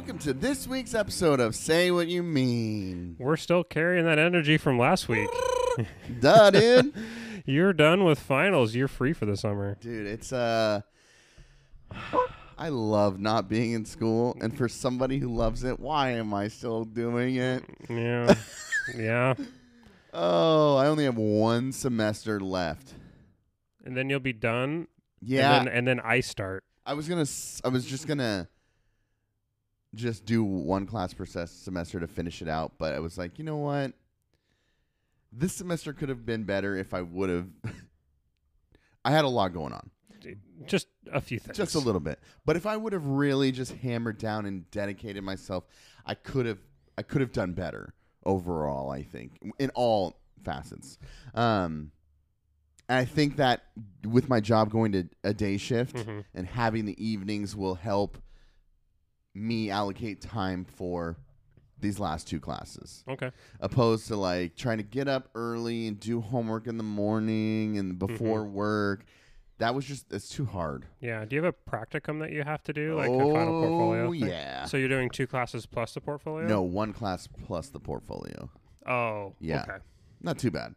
welcome to this week's episode of Say What You Mean. We're still carrying that energy from last week. Duh, dude. You're done with finals. You're free for the summer. Dude, it's uh I love not being in school and for somebody who loves it, why am I still doing it? Yeah. yeah. Oh, I only have one semester left. And then you'll be done. Yeah. And then, and then I start. I was gonna. s- I was just gonna just do one class per ses- semester to finish it out, but I was like, you know what? This semester could have been better if I would have. I had a lot going on, Just a few things. just a little bit. But if I would have really just hammered down and dedicated myself, I could have. I could have done better overall. I think in all facets. Um, and I think that with my job going to a day shift Mhm. and having the evenings will help me allocate time for these last two classes Okay. opposed to like trying to get up early and do homework in the morning and before mm-hmm. work that was just it's too hard Yeah. Do you have a practicum that you have to do, like a oh final portfolio? thing? yeah So you're doing two classes plus the portfolio? no one class plus the portfolio Oh. Yeah. Okay. not too bad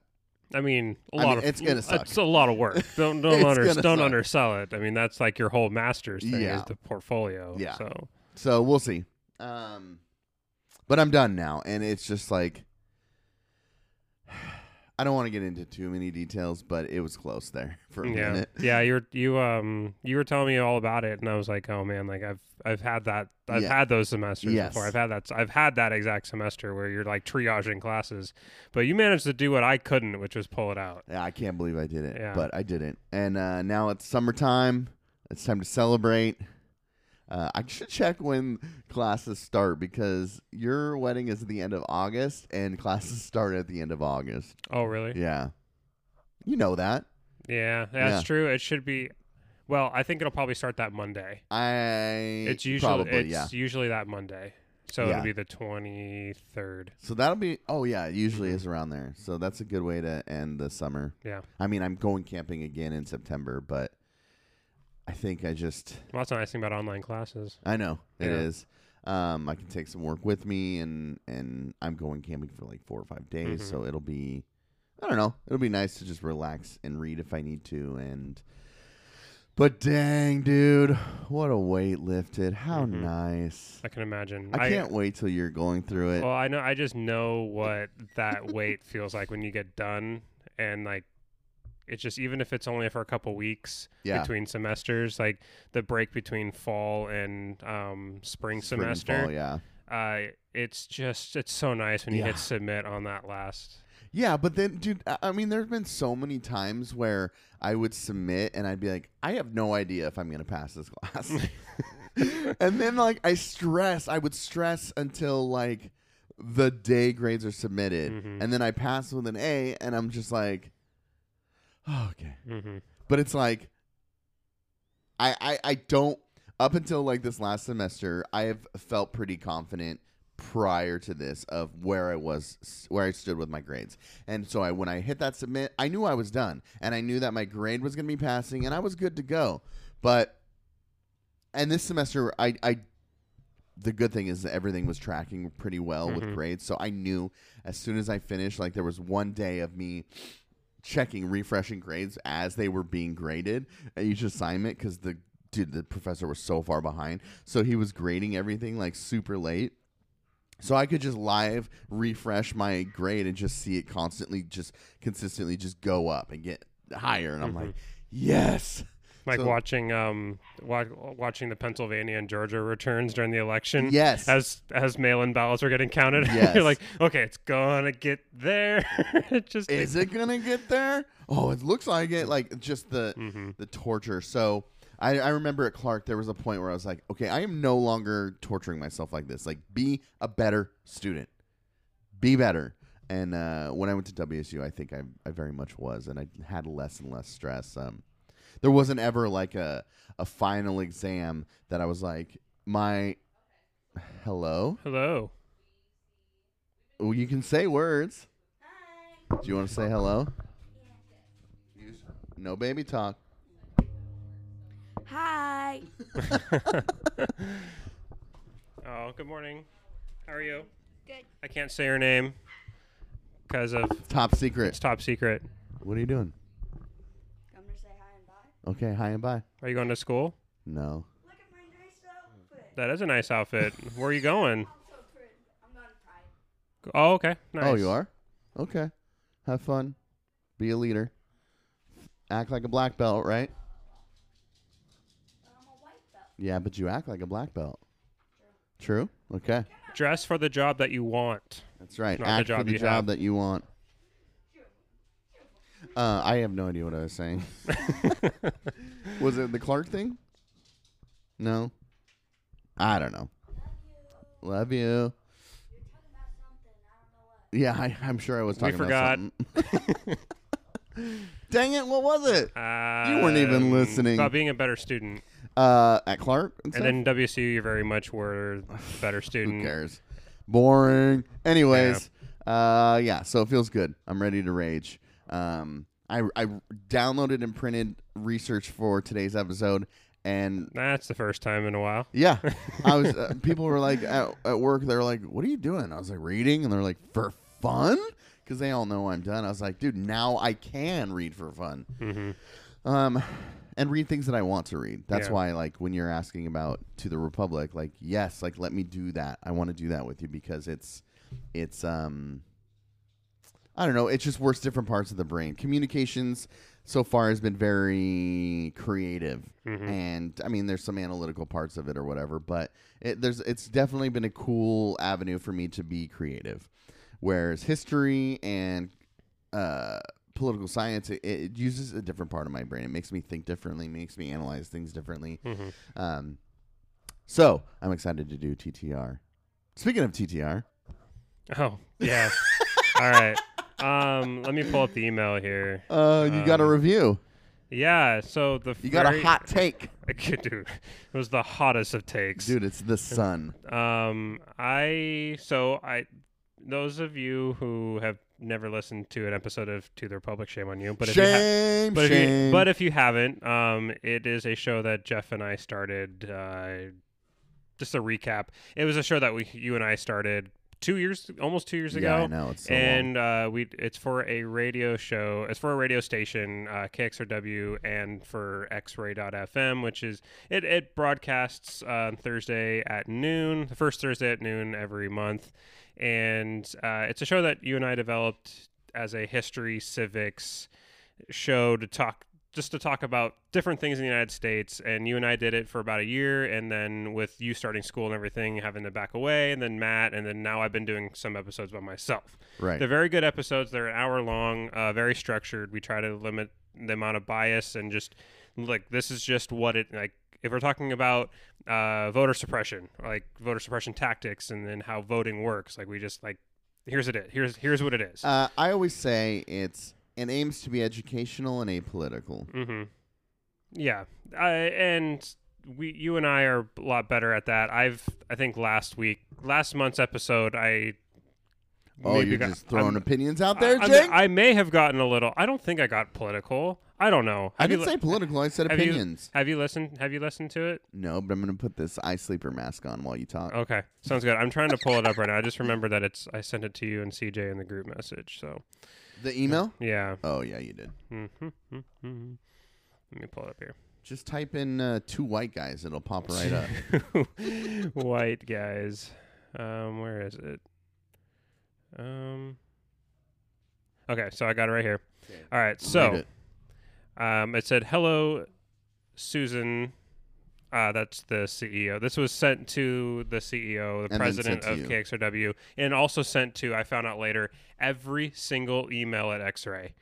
I mean, a I lot mean, of it's gonna suck. It's a lot of work. Don't don't under, don't suck. undersell it. I mean, that's like your whole master's thing Yeah. is the portfolio. Yeah. So so we'll see um but i'm done now and it's just like i don't want to get into too many details but it was close there for a yeah, minute yeah. You were you um you were telling me all about it, and I was like, oh man, like I've I've had that I've Yeah. had those semesters Yes. before. I've had that I've had that exact semester where you're like triaging classes, but you managed to do what I couldn't, which was pull it out. Yeah, I can't believe I did it, Yeah. but I didn't. And uh, now it's summertime. It's time to celebrate. Uh, I should check when classes start because your wedding is at the end of August and classes start at the end of August. Oh really? Yeah. You know that. Yeah, that's Yeah. true. It should be. Well, I think it'll probably start that Monday. I It's usually probably it's yeah. usually that Monday, so Yeah. it'll be the twenty third. So that'll be oh yeah, it usually Mhm. is around there. So that's a good way to end the summer. Yeah, I mean, I'm going camping again in September, but I think I just well, that's the nice thing about online classes. I know it Yeah. is. Um, I can take some work with me, and and I'm going camping for like four or five days, Mhm. so it'll be, I don't know, it'll be nice to just relax and read if I need to, and. But dang, dude, what a weight lifted! How Mhm. nice! I can imagine. I can't wait till you're going through it. Well, I know. I just know what that weight feels like when you get done, and like, it's just even if it's only for a couple weeks yeah, between semesters, like the break between fall and um, spring, Spring semester. fall, yeah, Uh, it's just it's so nice when you Yeah. hit submit on that last. yeah. But then, dude, I mean, there's been so many times where I would submit, and I'd be like, I have no idea if I'm gonna pass this class. and then like I stress, I would stress until like the day grades are submitted, Mhm. and then I pass with an A, and I'm just like, oh, okay. hmm But it's like, I, I I don't up until like this last semester, I have felt pretty confident prior to this of where I was where I stood with my grades. And so I when I hit that submit, I knew I was done and I knew that my grade was going to be passing and I was good to go. But and this semester I I the good thing is that everything was tracking pretty well with Mhm. grades. So I knew as soon as I finished like there was one day of me checking refreshing grades as they were being graded at each assignment cuz the dude the professor was so far behind. So he was grading everything like super late. So I could just live refresh my grade and just see it constantly, just consistently, just go up and get higher. And I'm mm-hmm. like, yes, Like So- watching um wa- watching the Pennsylvania and Georgia returns during the election. yes, As as mail-in ballots were getting counted, Yes. you're like, okay, it's gonna get there. it just is it gonna get there? Oh, it looks like it. Like just the hmm the torture. So I, I remember at Clark there was a point where I was like, okay, I am no longer torturing myself like this. Like, be a better student, be better. And uh, when I went to WSU, I think I, I very much was, and I had less and less stress. Um, there wasn't ever like a a final exam that I was like, my hello. Hello. Oh, you can say words. Do you want to say hello? Use- No baby talk. Hi. Oh, good morning. How are you? Good. I can't say your name because of Top secret. it's top secret. What are you doing? I'm gonna say hi and bye. Okay, hi and bye. Are you going to school? No. Look at my nice outfit. That is a nice outfit. Where are you going? I'm so pretty. I'm going to Pride. Oh, okay. Nice. Oh, you are? Okay. Have fun. Be a leader. Act like a black belt, right? But I'm a white belt. Yeah, but you act like a black belt. True? Okay. Dress for the job that you want. That's right. Not the Act for job the you job have. that you want. Uh, I have no idea what I was saying. was it the Clark thing? No. I don't know. Love you. You're talking about something. I don't know what. Yeah, I, I'm sure I was We talking forgot. about something. You forgot. Dang it! What was it? Uh, weren't even listening. About being a better student. Uh, at Clark and, stuff? And then WSU, you very much were a better student. Who cares? Boring. Anyways, uh, yeah. So it feels good. I'm ready to rage. Um, I I downloaded and printed research for today's episode, and That's the first time in a while. yeah, I was. Uh, people were like at, at work. They were like, "What are you doing?" I was like, "Reading," and they're like, "For fun." Because they all know I'm done. I was like, dude, now I can read for fun. hmm Um, and read things that I want to read. That's Yeah. why, like, when you're asking about to the Republic, like, yes, like, let me do that. I want to do that with you because it's, it's, um, I don't know. It just works different parts of the brain. Communications so far has been very creative, hmm and I mean, there's some analytical parts of it or whatever, but it, there's, it's definitely been a cool avenue for me to be creative. Whereas history and uh, political science, it, it uses a different part of my brain. It makes me think differently, makes me analyze things differently. hmm Um, so I'm excited to do TTR. Speaking of TTR, Oh, yeah. All right. Um, let me pull up the email here. uh, you got a Um, review. Yeah. So the You got a very- hot take, dude. It was the hottest of takes. dude. It's the sun. Um, I so I those of you who have never listened to an episode of To the Republic, shame on you. But if you ha- shame, but if shame. you but if you haven't, um, it is a show that Jeff and I started. Uh, just a recap. It was a show that we you and I started two years, almost two years ago. yeah, I know it's so long. and uh, we it's for a radio show. It's for a radio station, uh, KXRW, and for Xray.fm, which is it. It broadcasts uh, on Thursday at noon, the first Thursday at noon every month, and uh, it's a show that you and I developed as a history civics show to talk just to talk about different things in the United States. And you and I did it for about a year, and then with you starting school and everything, having to back away, and then Matt, and then now I've been doing some episodes by myself. right. They're very good episodes. They're an hour long, uh, very structured. We try to limit the amount of bias and just like this is just what it like. If we're talking about uh, voter suppression, like voter suppression tactics, and then how voting works, like we just like here's it. Here's here's what it is. Uh, I always say it's it aims to be educational and apolitical. Mm-hmm. Yeah, I, and we, you and I are a lot better at that. I've, I think last week, last month's episode, I. Oh, maybe you're got- just throwing I'm- opinions out there, I, I, Jake? I may have gotten a little. I don't think I got political. I don't know. I Have you didn't li- say political. I said have you- opinions. Have you listened? Have you listened to it? No, but I'm gonna put this eye sleeper mask on while you talk. Okay, sounds good. I'm trying to pull it up right now. I just remember that it's. I sent it to you and CJ in the group message. So The email? yeah. Oh yeah, you did. Mm-hmm. Let me pull it up here. Just type in uh, two white guys. It'll pop right up. White guys. Um, where is it? Um. Okay, so I got it right here. Okay. All right, so it. um, it said, "Hello, Susan." Uh, that's the CEO. This was sent to the CEO, the And then president sent of to you. KXRW, and also sent to. I found out later every single email at X-Ray.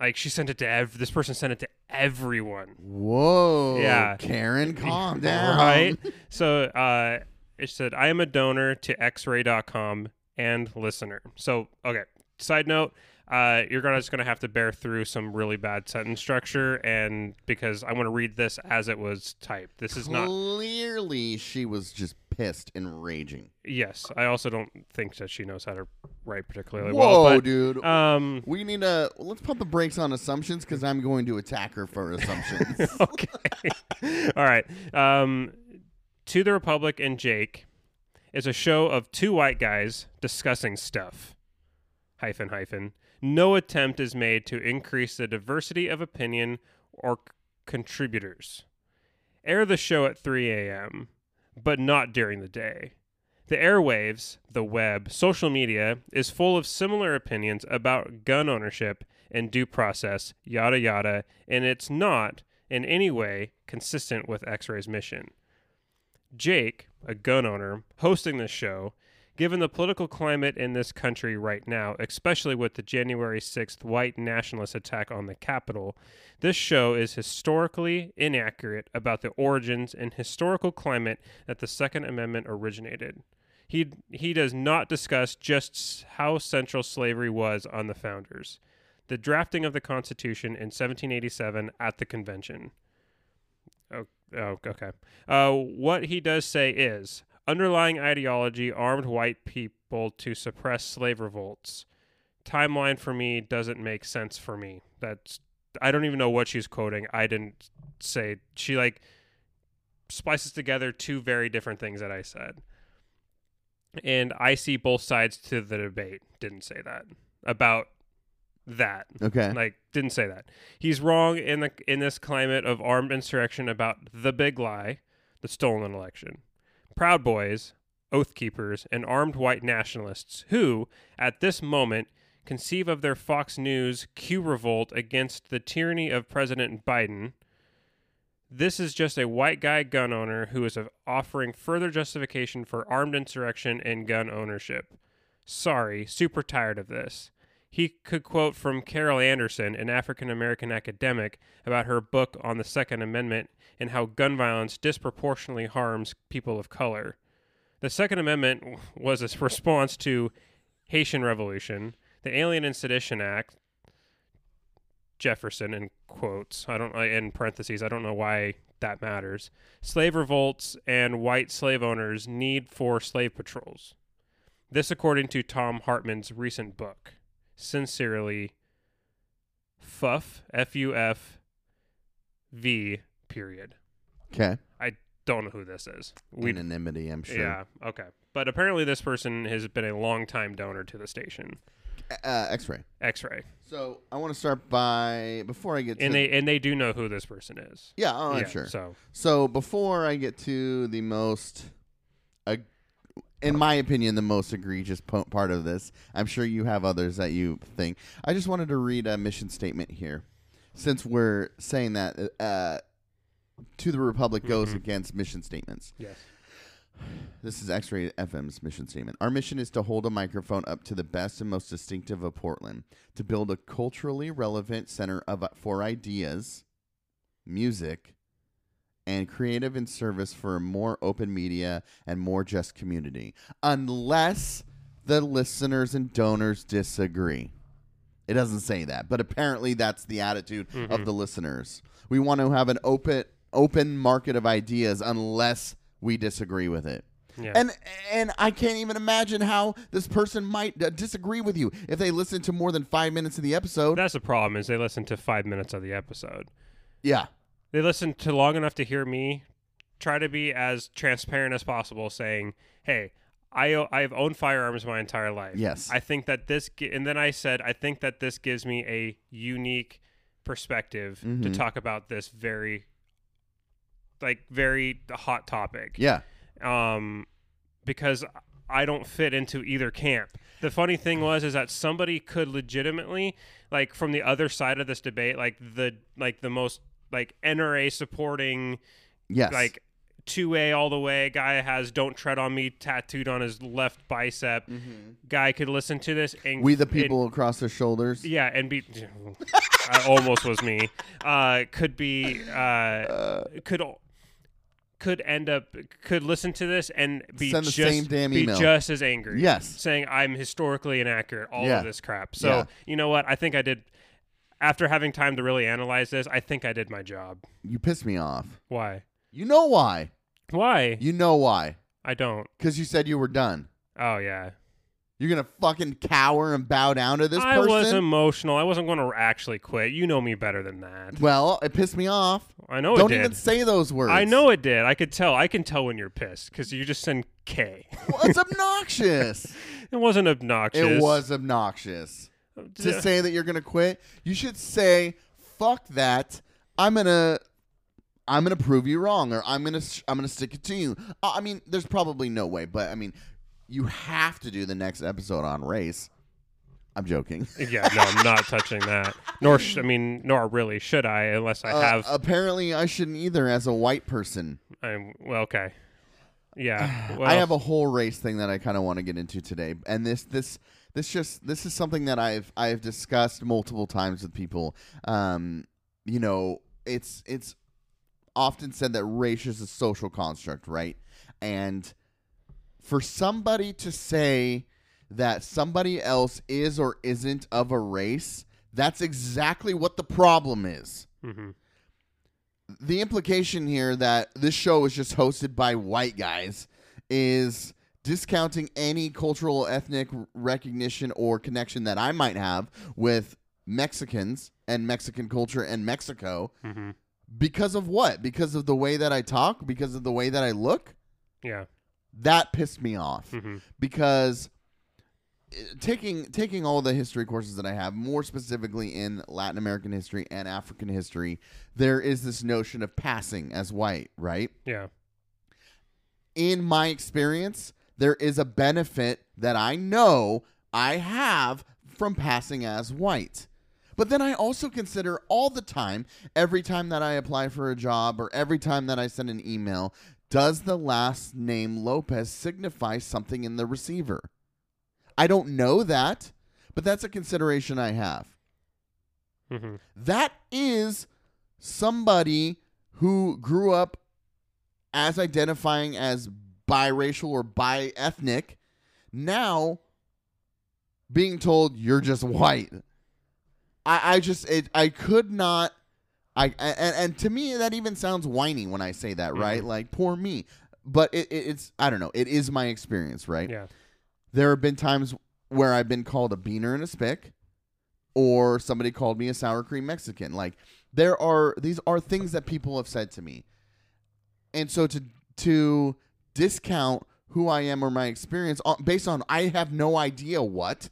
Like she sent it to ev- this person sent it to everyone. Whoa. Yeah. Karen, calm down. Right? So uh, it said, I am a donor to xray.com and listener. So, okay. Side note, uh, you're gonna just gonna have to bear through some really bad sentence structure, and because I want to read this as it was typed. This is not. Clearly, she was just pissed and raging. Yes, I also don't think that she knows how to write particularly Whoa, well. dude. Um, we need to let's put the brakes on assumptions because I'm going to attack her for assumptions. okay. All right. Um, to the Republic and Jake, is a show of two white guys discussing stuff. Hyphen hyphen. No attempt is made to increase the diversity of opinion or c- contributors. Air the show at 3 a.m., but not during the day. The airwaves, the web, social media is full of similar opinions about gun ownership and due process, yada yada, and it's not in any way consistent with X Ray's mission. Jake, a gun owner, hosting this show, given the political climate in this country right now, especially with the January 6th white nationalist attack on the Capitol, this show is historically inaccurate about the origins and historical climate that the Second Amendment originated. He, he does not discuss just how central slavery was on the founders, the drafting of the Constitution in 1787 at the convention. Oh, oh okay. Uh, what he does say is underlying ideology armed white people to suppress slave revolts. Timeline for me doesn't make sense for me. That's I don't even know what she's quoting. I didn't say she like splices together two very different things that I said. And I see both sides to the debate. Didn't say that about that. Okay. Like didn't say that. He's wrong in the in this climate of armed insurrection about the big lie, the stolen election. Proud Boys, Oath Keepers, and armed white nationalists who, at this moment, conceive of their Fox News Q revolt against the tyranny of President Biden. This is just a white guy gun owner who is offering further justification for armed insurrection and gun ownership. Sorry, super tired of this. He could quote from Carol Anderson, an African American academic, about her book on the Second Amendment and how gun violence disproportionately harms people of color. The Second Amendment was a response to Haitian Revolution, the Alien and Sedition Act, Jefferson in quotes. I don't in parentheses. I don't know why that matters. Slave revolts and white slave owners' need for slave patrols. This, according to Thom Hartmann's recent book. Sincerely, Fuff F U F V period. Okay. I don't know who this is. We Anonymity, I'm sure. yeah okay, but apparently this person has been a long time donor to the station. Uh, X-ray. X-ray, So I want to start by before I get to and they and they do know who this person is. yeah, oh, I'm yeah, sure. So So before I get to the most, in my opinion, the most egregious po- part of this, I'm sure you have others that you think. I just wanted to read a mission statement here, since we're saying that uh, to the Republic goes Mhm. against mission statements. yes, This is X Ray FM's mission statement. Our mission is to hold a microphone up to the best and most distinctive of Portland, to build a culturally relevant center of for ideas, music, and creative in service for a more open media and more just community. Unless the listeners and donors disagree. It doesn't say that, but apparently that's the attitude of Mhm. the listeners. We want to have an open open market of ideas unless we disagree with it. yeah, And and I can't even imagine how this person might uh, disagree with you if they listen to more than 5 minutes of the episode. that's the problem. Is they listen to five minutes of the episode. yeah. They listened to long enough to hear me try to be as transparent as possible, saying, "Hey, I I have owned firearms my entire life. Yes. I think that this, and then I said, I think that this gives me a unique perspective to Mhm. talk about this very, like, very hot topic. Yeah. Um, because I don't fit into either camp. The funny thing was is that somebody could legitimately, like, from the other side of this debate, like the like the most like NRA supporting Yes. like two A all the way. Guy has "Don't tread on me" tattooed on his left bicep. Guy could listen to this and we the and- people across their shoulders. yeah, and be I almost was me. Uh, could be uh, could could end up could listen to this and be Send the just same damn be email. just as angry. Yes. saying I'm historically inaccurate. All Yeah. of this crap. So Yeah. you know what? I think I did. After having time to really analyze this, I think I did my job. You piss me off. Why? You know why? Why? You know why? I don't. Cuz you said you were done. Oh yeah. You're gonna fucking cower and bow down to this I person. was emotional. I wasn't going to actually quit. You know me better than that. well, it pissed me off. I know Don't it did. even say those words. I know it did. I could tell. I can tell when you're pissed because you just send K. Well, it's obnoxious. it wasn't obnoxious. it was obnoxious to say that you're gonna quit. You should say, "Fuck that." I'm gonna. I'm gonna prove you wrong, or I'm gonna I'm gonna stick it to you. I mean, there's probably no way, but I mean, you have to do the next episode on race. I'm joking. Yeah, no, I'm not touching that. Nor, sh- I mean, nor really should I, unless I Uh, have. apparently, I shouldn't either as a white person. I'm well, okay. Yeah, well, I have a whole race thing that I kind of want to get into today, and this this this just this is something that I've I've discussed multiple times with people. Um, you know, it's it's often said that race is a social construct, right? And for somebody to say that somebody else is or isn't of a race, that's exactly what the problem is mhm. the implication here that this show is just hosted by white guys is discounting any cultural ethnic recognition or connection that I might have with Mexicans and Mexican culture and Mexico Mhm. because of what? Because of the way that I talk, because of the way that I look? yeah, That pissed me off Mhm. because uh, taking taking all the history courses that I have, more specifically in Latin American history and African history, there is this notion of passing as white, right? yeah, In my experience, there is a benefit that I know I have from passing as white. But then I also consider all the time, every time that I apply for a job or every time that I send an email, does the last name Lopez signify something in the receiver? I don't know that, but that's a consideration I have. hmm That is somebody who grew up as identifying as biracial or bi-ethnic, now being told you're just white. I, I just it, I could not I and, and to me that even sounds whiny when I say that, right? Mhm. Like poor me. But it, it, it's I don't know. It is my experience, right? yeah, There have been times where I've been called a beaner and a spick, or somebody called me a sour cream Mexican. Like there are these are things that people have said to me, and so to to discount who I am or my experience based on I have no idea what,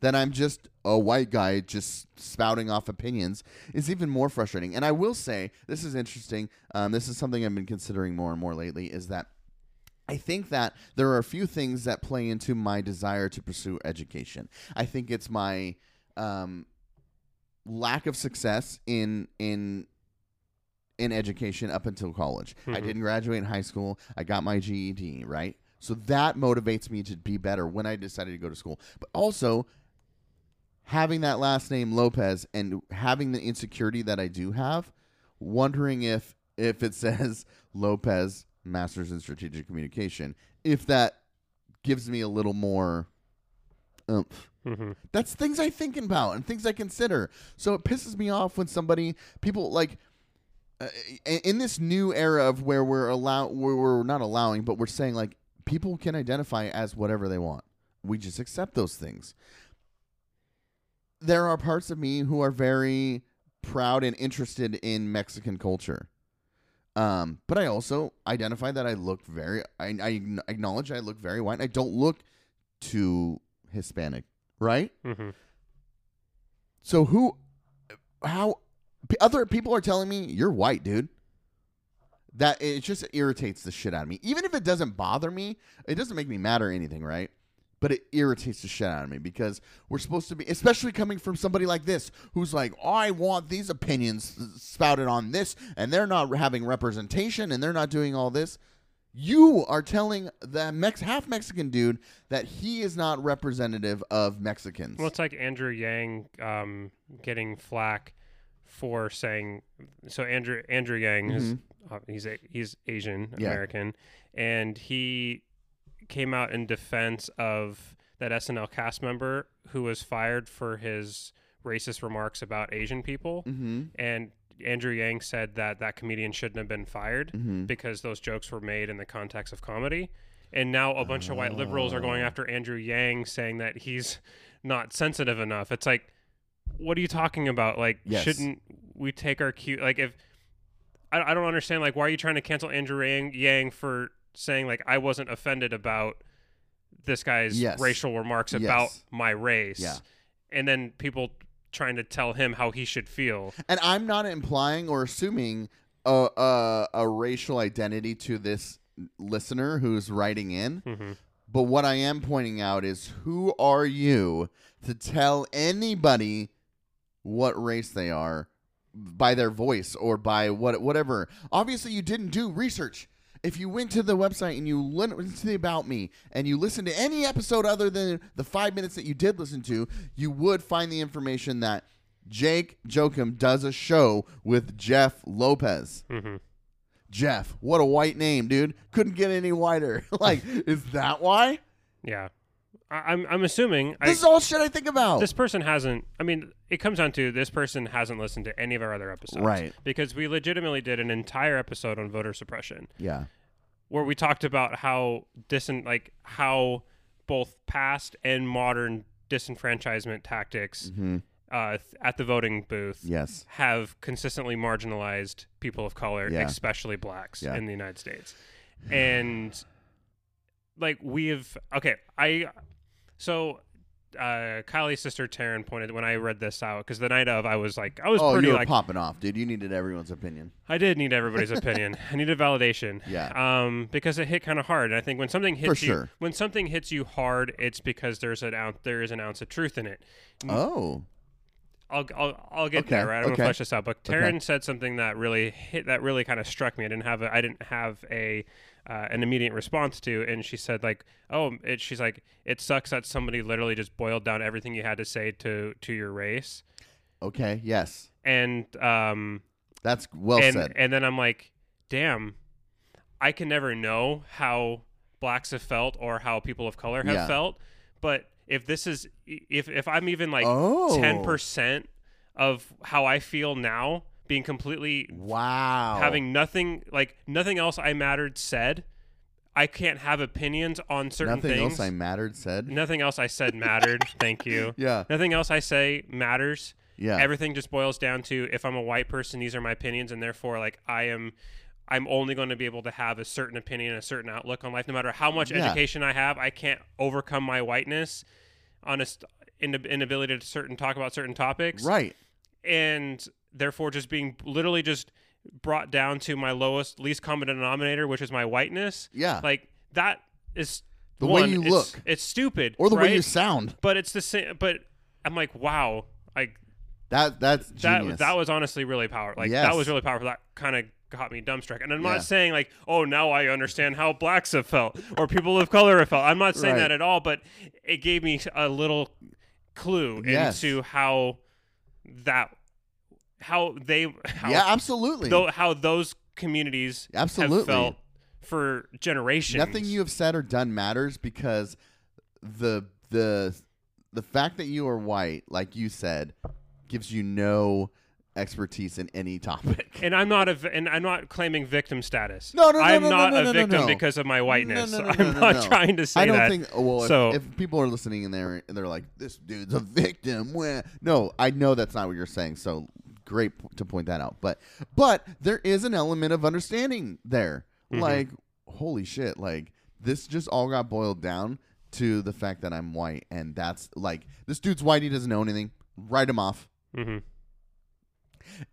that I'm just a white guy just spouting off opinions is even more frustrating. And I will say this is interesting. Um, this is something I've been considering more and more lately. Is that I think that there are a few things that play into my desire to pursue education. I think it's my um, lack of success in in in education up until college. I Mhm. didn't graduate in high school. I got my GED, right? So that motivates me to be better when I decided to go to school. But also having that last name Lopez and having the insecurity that I do have, wondering if if it says Lopez Masters in Strategic Communication, if that gives me a little more oomph. hmm That's things I think about and things I consider. So it pisses me off when somebody, people like, uh, in this new era of where we're allow, where we're not allowing, but we're saying like people can identify as whatever they want. We just accept those things. There are parts of me who are very proud and interested in Mexican culture. Um, but I also identify that I look very, I, I acknowledge I look very white. I don't look too Hispanic, right? hmm So who, how, other people are telling me you're white, dude. That it just irritates the shit out of me. Even if it doesn't bother me, it doesn't make me mad or anything, right? But it irritates the shit out of me because we're supposed to be, especially coming from somebody like this who's like, I want these opinions spouted on this, and they're not having representation and they're not doing all this. You are telling the Mex- half Mexican dude that he is not representative of Mexicans. Well, it's like Andrew Yang um, getting flack for saying. So Andrew Andrew Yang is Mhm. uh, he's a, he's Asian Yeah. American, and he came out in defense of that SNL cast member who was fired for his racist remarks about Asian people, mm-hmm. and Andrew Yang said that that comedian shouldn't have been fired Mm-hmm. because those jokes were made in the context of comedy. and now a bunch of white liberals are going Oh. after Andrew Yang, saying that he's not sensitive enough. It's like, what are you talking about? Like, Yes. shouldn't we take our cue? Like, if I, I don't understand, like, why are you trying to cancel Andrew Yang, Yang for saying like I wasn't offended about this guy's Yes. racial remarks Yes. about my race? Yeah. and then people trying to tell him how he should feel. And I'm not implying or assuming a, a, a racial identity to this listener who's writing in. hmm But what I am pointing out is who are you to tell anybody what race they are by their voice or by what whatever. Obviously you didn't do research. If you went to the website and you listened to the about me and you listened to any episode other than the 5 minutes that you did listen to, you would find the information that Jake Jokum does a show with Jeff Lopez. hmm Jeff, what a white name, dude. Couldn't get any whiter. like, is that why? Yeah, I, I'm I'm assuming I, This is all shit I think about. this person hasn't. I mean, it comes down to this person hasn't listened to any of our other episodes, Right. Because we legitimately did an entire episode on voter suppression yeah. where we talked about how disin like how both past and modern disenfranchisement tactics hmm uh, th- at the voting booth Yes. have consistently marginalized people of color, Yeah. especially blacks Yeah. in the United States. And like we have okay, I so uh Kylie's sister Taryn pointed when I read this out because the night of I was like I was Oh, pretty you were like popping off, dude. You needed everyone's opinion. I did need everybody's opinion. I needed validation. Yeah. Um, because it hit kind of hard. And I think when something hits you, when something hits you hard, it's because there's an ounce, there is an ounce of truth in it. Oh. I'll I'll, I'll get Okay, there. Right? I'm okay. gonna flesh this out. But Okay. Taryn said something that really hit. That really kind of struck me. I didn't have a, I didn't have a uh, an immediate response to. And she said like, oh, it, she's like, it sucks that somebody literally just boiled down everything you had to say to to your race. Okay. Yes. And um, That's well and said. and then I'm like, damn, I can never know how blacks have felt or how people of color have Yeah. felt. But if this is if if I'm even like oh. ten percent of how I feel now, being completely Wow. having nothing like nothing else I mattered said, I can't have opinions on certain nothing things. Nothing else I mattered said. nothing else I said mattered. Thank you. Yeah. Nothing else I say matters Yeah. everything just boils down to if I'm a white person, these are my opinions, and therefore, like I am, I'm only going to be able to have a certain opinion, a certain outlook on life, no matter how much Yeah. education I have. I can't overcome my whiteness on a st- in- inability to certain talk about certain topics, right. and therefore, just being literally just brought down to my lowest, least common denominator, which is my whiteness. Yeah. Like that is The way you it's- look. It's stupid, or the right? way you sound. But it's the same. But I'm like, wow, like That that's that that was honestly really powerful. Like Yes. that was really powerful. That kind of got me dumbstruck. And I'm Yeah. not saying like, oh, now I understand how blacks have felt or people of color have felt. I'm not saying Right. that at all. But it gave me a little clue Yes. into how that how they how yeah, absolutely. tho- how those communities Absolutely. have felt for generations. Nothing you have said or done matters because the the the fact that you are white, like you said, gives you no expertise in any topic. and I'm not a and I'm not claiming victim status. No, no, no, I'm no, no, not no, a no, no, victim because of my whiteness. No, no, no, I'm no, not no. trying to say I don't that. think. Well, So- if people are listening in there and they're like, "This dude's a victim," wah." no, I know that's not what you're saying. So great to point that out. But but there is an element of understanding there. Mhm. Like, holy shit! Like this just all got boiled down to the fact that I'm white, and that's like this dude's white. He doesn't know anything. Write him off. hmm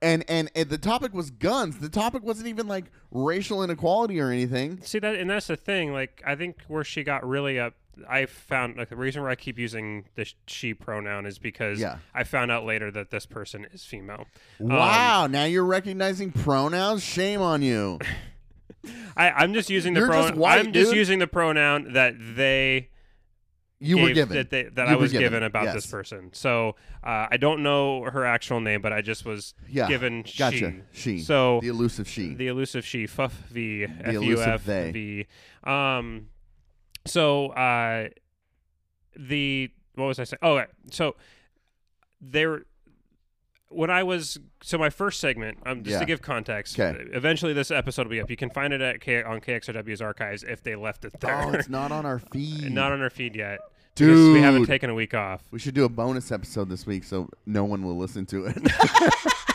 And, and and the topic was guns. The topic wasn't even like racial inequality or anything. See that, and that's the thing. Like, I think where she got really up, I found like the reason why I keep using the she pronoun is because Yeah. I found out later that this person is female. Wow, now you're recognizing pronouns. Shame on you. I, I'm just using the You're just pronoun. white, I'm just using the pronoun that they You were given. that, they, that I was given, given about yes. this person. So uh, I don't know her actual name, but I just was Yeah, given Gotcha. she. She. So the elusive she. the elusive she fuff v f u elusive f they. v um so uh the what was i saying oh okay. so there when I was so my first segment, um, just Yeah. to give context. 'Kay. Eventually, this episode will be up. You can find it at K- on KXRW's archives if they left it there. Oh, it's not on our feed. Not on our feed yet. Because we haven't taken a week off. We should do a bonus episode this week so no one will listen to it.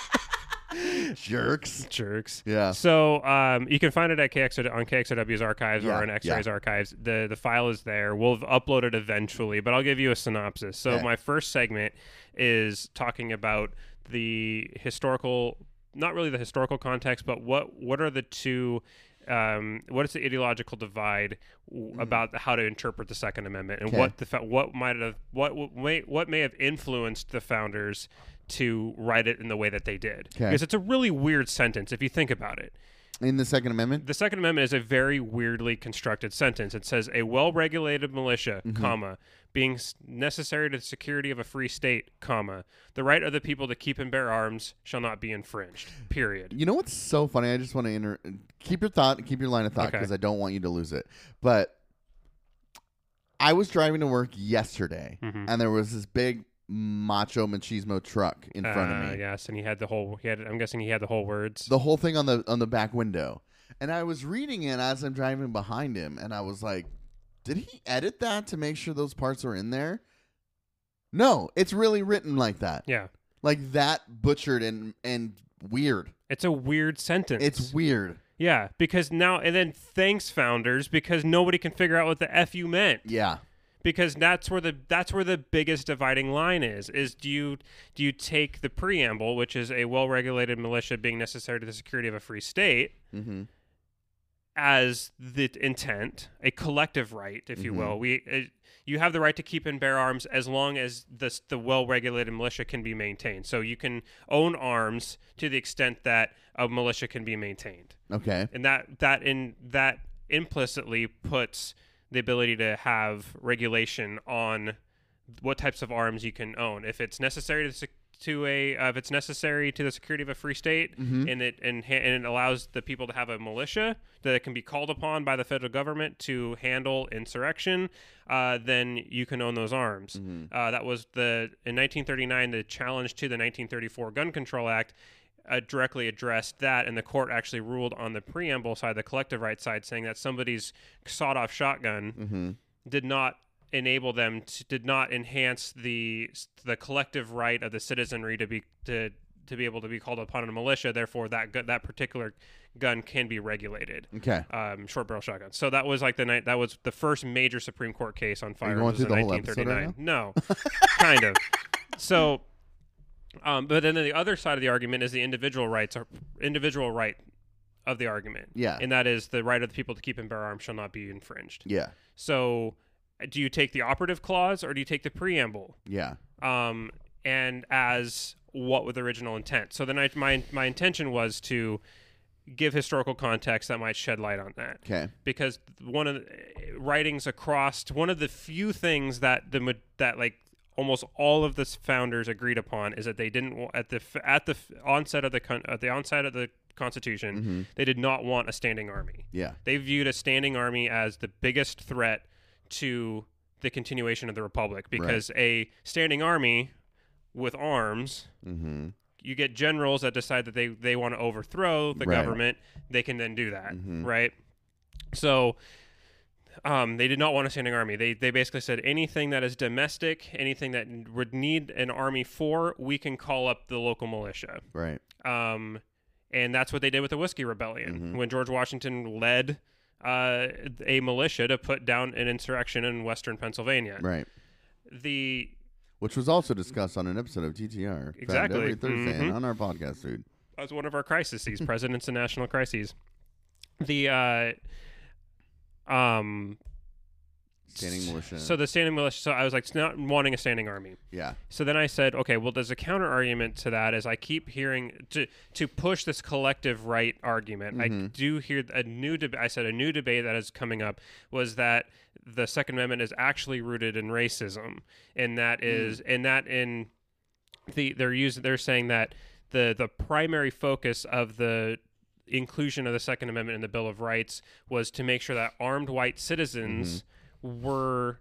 Jerks. Jerks. Yeah. So um, you can find it at KXR on KXRW's archives Yeah, or on X-Rays archives. The the file is there. We'll upload it eventually, but I'll give you a synopsis. So Okay. my first segment is talking about the historical, not really the historical context, but what what are the two. Um, what is the ideological divide w- about how to interpret the Second Amendment, and. Okay. what the fa- what might have what what may what may have influenced the founders to write it in the way that they did? Okay. Because it's a really weird sentence if you think about it. In the Second Amendment? The Second Amendment is a very weirdly constructed sentence. It says a well-regulated militia, Mm-hmm. comma, being necessary to the security of a free state, comma, the right of the people to keep and bear arms shall not be infringed. Period. You know what's so funny? I just want to inter- keep your thought, keep your line of thought Okay. because I don't want you to lose it. But I was driving to work yesterday, Mhm. and there was this big macho machismo truck in front Uh, of me. Yes, and he had the whole. He had. I'm guessing he had the whole words. The whole thing on the on the back window, and I was reading it as I'm driving behind him, and I was like, "Did he edit that to make sure those parts are in there?" No, it's really written like that, yeah, like that butchered and and weird. it's a weird sentence. It's weird. yeah, because now and then thanks founders because nobody can figure out what the f you meant. Yeah. Because that's where the that's where the biggest dividing line is is do you do you take the preamble which is a well-regulated militia being necessary to the security of a free state Mm-hmm. as the intent a collective right if you Mhm. will we uh, you have the right to keep and bear arms as long as the the well-regulated militia can be maintained so you can own arms to the extent that a militia can be maintained Okay. and that that in that implicitly puts the ability to have regulation on what types of arms you can own if it's necessary to sec- to a uh, if it's necessary to the security of a free state Mhm. and it and, ha- and it allows the people to have a militia that can be called upon by the federal government to handle insurrection uh, then you can own those arms Mhm. uh, that was the in 1939 the challenge to the 1934 gun control act uh, directly addressed that, and the court actually ruled on the preamble side, the collective right side, saying that somebody's sawed-off shotgun Mm-hmm. did not enable them to, did not enhance the the collective right of the citizenry to be to to be able to be called upon in a militia. Therefore, that gu- that particular gun can be regulated. Okay. Um, short barrel shotguns. So that was like the night. That was the first major Supreme Court case on firearms. going was through in the whole episode right 1939. no, kind of. So, um, but then the other side of the argument is the individual rights, or individual right of the argument. Yeah. and that is the right of the people to keep and bear arms shall not be infringed. Yeah. So, do you take the operative clause or do you take the preamble? Yeah. Um, and as what with the original intent? So then I, my my intention was to give historical context that might shed light on that Okay. because one of the writings across one of the few things that the that like almost all of the founders agreed upon is that they didn't at the at the onset of the con- at the onset of the constitution Mm-hmm. they did not want a standing army Yeah. they viewed a standing army as the biggest threat to the continuation of the republic because a standing army with arms Mm-hmm. you get generals that decide that they, they want to overthrow the Right. government they can then do that Mhm. right so um, they did not want a standing army they, they basically said anything that is domestic anything that would need an army for we can call up the local militia Right. um, and that's what they did with the Whiskey Rebellion Mhm. when George Washington led uh, a militia to put down an insurrection in western Pennsylvania. Right. The Which was also discussed on an episode of TTR. Exactly. Every Thursday and Mhm. on our podcast, dude. that was one of our crises, presidents and national crises. The uh, um, Standing militia. So the standing militia. So I was like, it's not wanting a standing army. yeah. So then I said, okay, well, there's a counter argument to that. As I keep hearing to to push this collective right argument, I Mhm. do hear a new debate. I said a new debate that is coming up was that the Second Amendment is actually rooted in racism, and that is, and that in the they're using they're saying that the the primary focus of the inclusion of the Second Amendment in the Bill of Rights was to make sure that armed white citizens were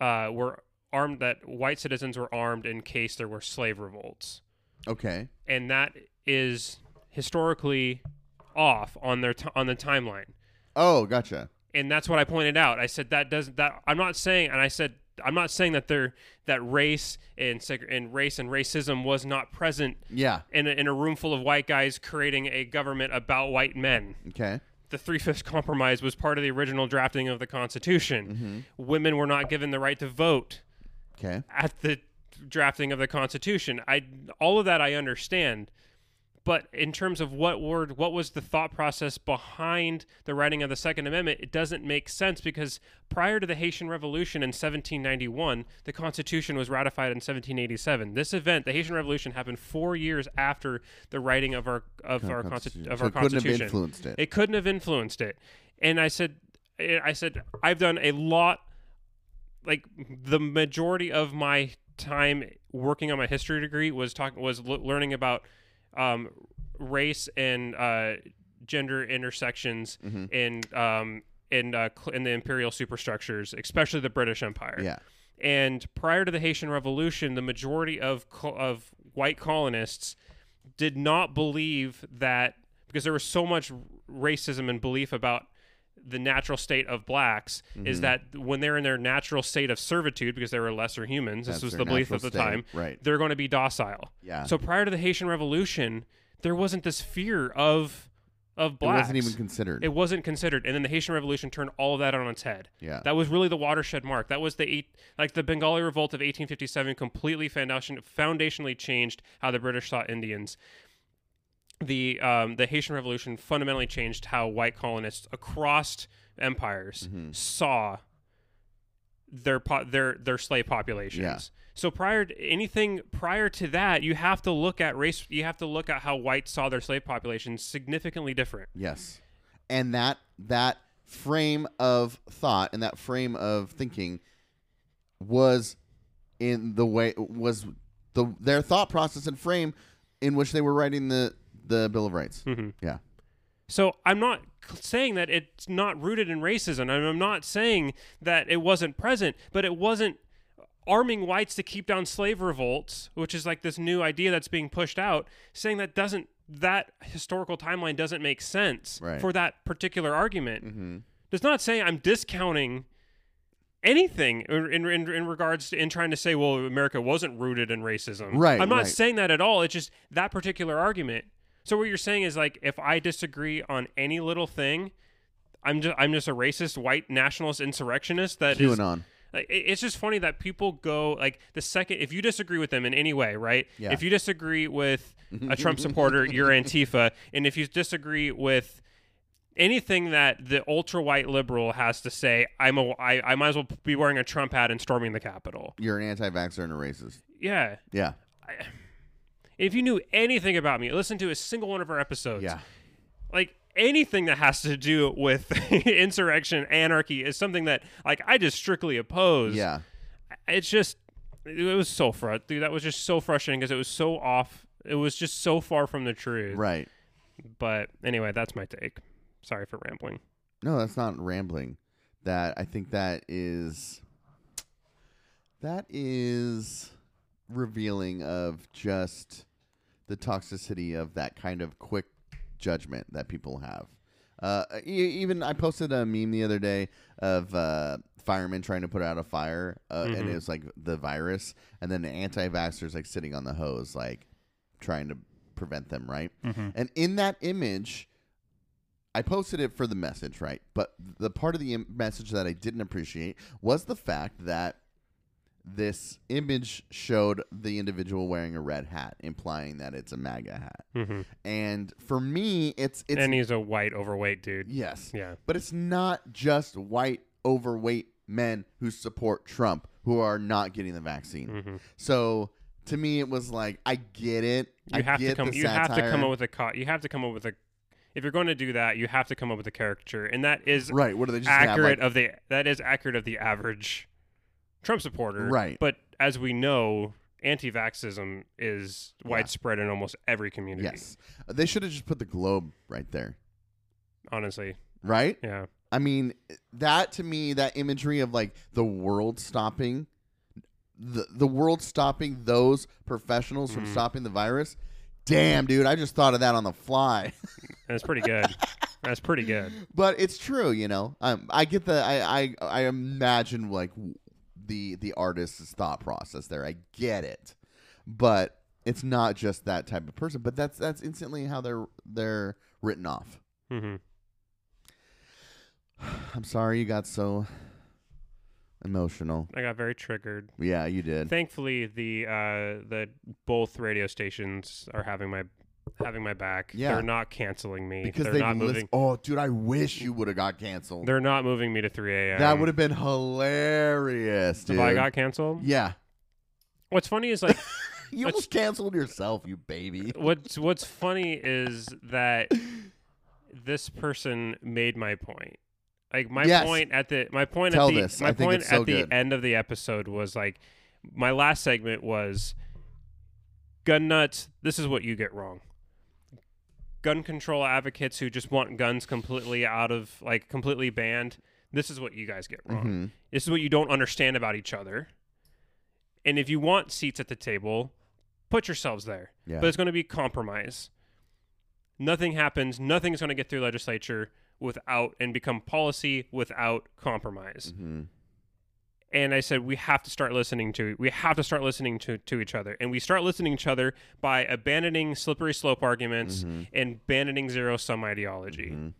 uh, were armed that white citizens were armed in case there were slave revolts Okay. and that is historically off on their t- on the timeline. Oh, gotcha. and that's what I pointed out. I said that doesn't that I'm not saying, and I said I'm not saying that there that race and and race and racism was not present Yeah. in a, in a room full of white guys creating a government about white men. Okay. The Three Fifths Compromise was part of the original drafting of the Constitution. Mm-hmm. Women were not given the right to vote Okay. at the drafting of the Constitution. I all of that I understand, but in terms of what word, what was the thought process behind the writing of the Second Amendment, it doesn't make sense because prior to the Haitian Revolution in 1791, the Constitution was ratified in 1787. This event, the Haitian Revolution, happened four years after the writing of our of our Constitution. consti- of So our it couldn't have influenced it. It couldn't have influenced it. And I said, I said, I've done a lot, like the majority of my time working on my history degree was talking was l- learning about um, race and uh, gender intersections Mm-hmm. in um, in uh, in the imperial superstructures, especially the British Empire. Yeah. And prior to the Haitian Revolution, the majority of co- of white colonists did not believe that because there was so much racism and belief about the natural state of blacks Mm-hmm. is that when they're in their natural state of servitude because they were lesser humans That's this was the belief at the state, time right. they're going to be docile Yeah. so prior to the Haitian Revolution there wasn't this fear of of blacks. it wasn't even considered. it wasn't considered and then the Haitian Revolution turned all of that on its head yeah. that was really the watershed mark. That was the eight, like the Bengali Revolt of 1857, completely foundation, foundationally changed how the British saw Indians. The um, the Haitian Revolution fundamentally changed how white colonists across empires Mm-hmm. saw their po- their their slave populations. Yeah. So prior to anything prior to that, you have to look at race. You have to look at how whites saw their slave populations significantly different. Yes. And that that frame of thought and that frame of thinking was in the way was the their thought process and frame in which they were writing the the Bill of Rights. Mm-hmm. Yeah. So I'm not saying that it's not rooted in racism. I'm not saying that it wasn't present, but it wasn't arming whites to keep down slave revolts, which is like this new idea that's being pushed out, saying that doesn't that historical timeline doesn't make sense Right. for that particular argument. Mm-hmm. Does not say I'm discounting anything in, in, in, regards to in trying to say well America wasn't rooted in racism. Right, I'm not right. saying that at all. It's just that particular argument. So what you're saying is like if I disagree on any little thing, I'm just I'm just a racist white nationalist insurrectionist that is QAnon. like, it's just funny that people go like the second if you disagree with them in any way, right? Yeah. If you disagree with a Trump supporter, you're Antifa, and if you disagree with anything that the ultra white liberal has to say, I'm a I, I might as well be wearing a Trump hat and storming the Capitol. You're an anti-vaxxer and a racist. Yeah. Yeah. If you knew anything about me, listen to a single one of our episodes. Yeah. like anything that has to do with insurrection anarchy is something that like i just strictly oppose Yeah. it's just it was so fr- dude that was just so frustrating because it was so off it was just so far from the truth Right. but anyway that's my take sorry for rambling No, that's not rambling. That I think that is that is revealing of just the toxicity of that kind of quick judgment that people have. Uh, e- even I posted a meme the other day of uh, firemen trying to put out a fire, uh, and Mhm. it was like the virus, and then the anti-vaxxers like sitting on the hose, like trying to prevent them, right? And in that image, I posted it for the message, right? But the part of the Im- message that I didn't appreciate was the fact that this image showed the individual wearing a red hat, implying that it's a MAGA hat. hmm And for me, it's it's and he's a white overweight dude yes, yeah but it's not just white overweight men who support Trump who are not getting the vaccine. hmm So to me, it was like I get it. you I have to come you have to come up with a co- you have to come up with a if you're going to do that you have to come up with a caricature and that is right. What are they just have, accurate like- of the that is accurate of the average Trump supporter. Right. But as we know, anti-vaxxism is Yeah. widespread in almost every community. Yes, they should have just put the globe right there. Honestly. Right. Yeah. I mean, that to me, that imagery of like the world stopping, the the world stopping those professionals from Mhm. stopping the virus. Damn, dude, I just thought of that on the fly. That's pretty good. That's pretty good. but it's true, you know. Um, I get the I I, I imagine like the the artist's thought process there. I get it, but it's not just that type of person. But that's that's instantly how they're they're written off. hmm I'm sorry you got so emotional. I got very triggered. Yeah, you did. Thankfully, the uh, the both radio stations are having my having my back. Yeah. They're not canceling me. because they're they not moving. Oh, dude, I wish you would have got canceled. They're not moving me to 3 a.m. that would have been hilarious, dude. If I got canceled. yeah, What's funny is like you almost canceled yourself, you baby. what's what's funny is that this person made my point. Like my Yes. point at the my point Tell at the this. my think point it's so at the good. end of the episode was like my last segment was gun nuts. This is what you get wrong. Gun control advocates who just want guns completely out of like completely banned. This is what you guys get wrong. Mhm. This is what you don't understand about each other. And if you want seats at the table, put yourselves there. Yeah. But it's going to be compromise. Nothing happens. Nothing's going to get through legislature without and become policy without compromise. Mhm. And I said we have to start listening to we have to start listening to to each other. And we start listening to each other by abandoning slippery slope arguments Mhm. and abandoning zero sum ideology. Mhm.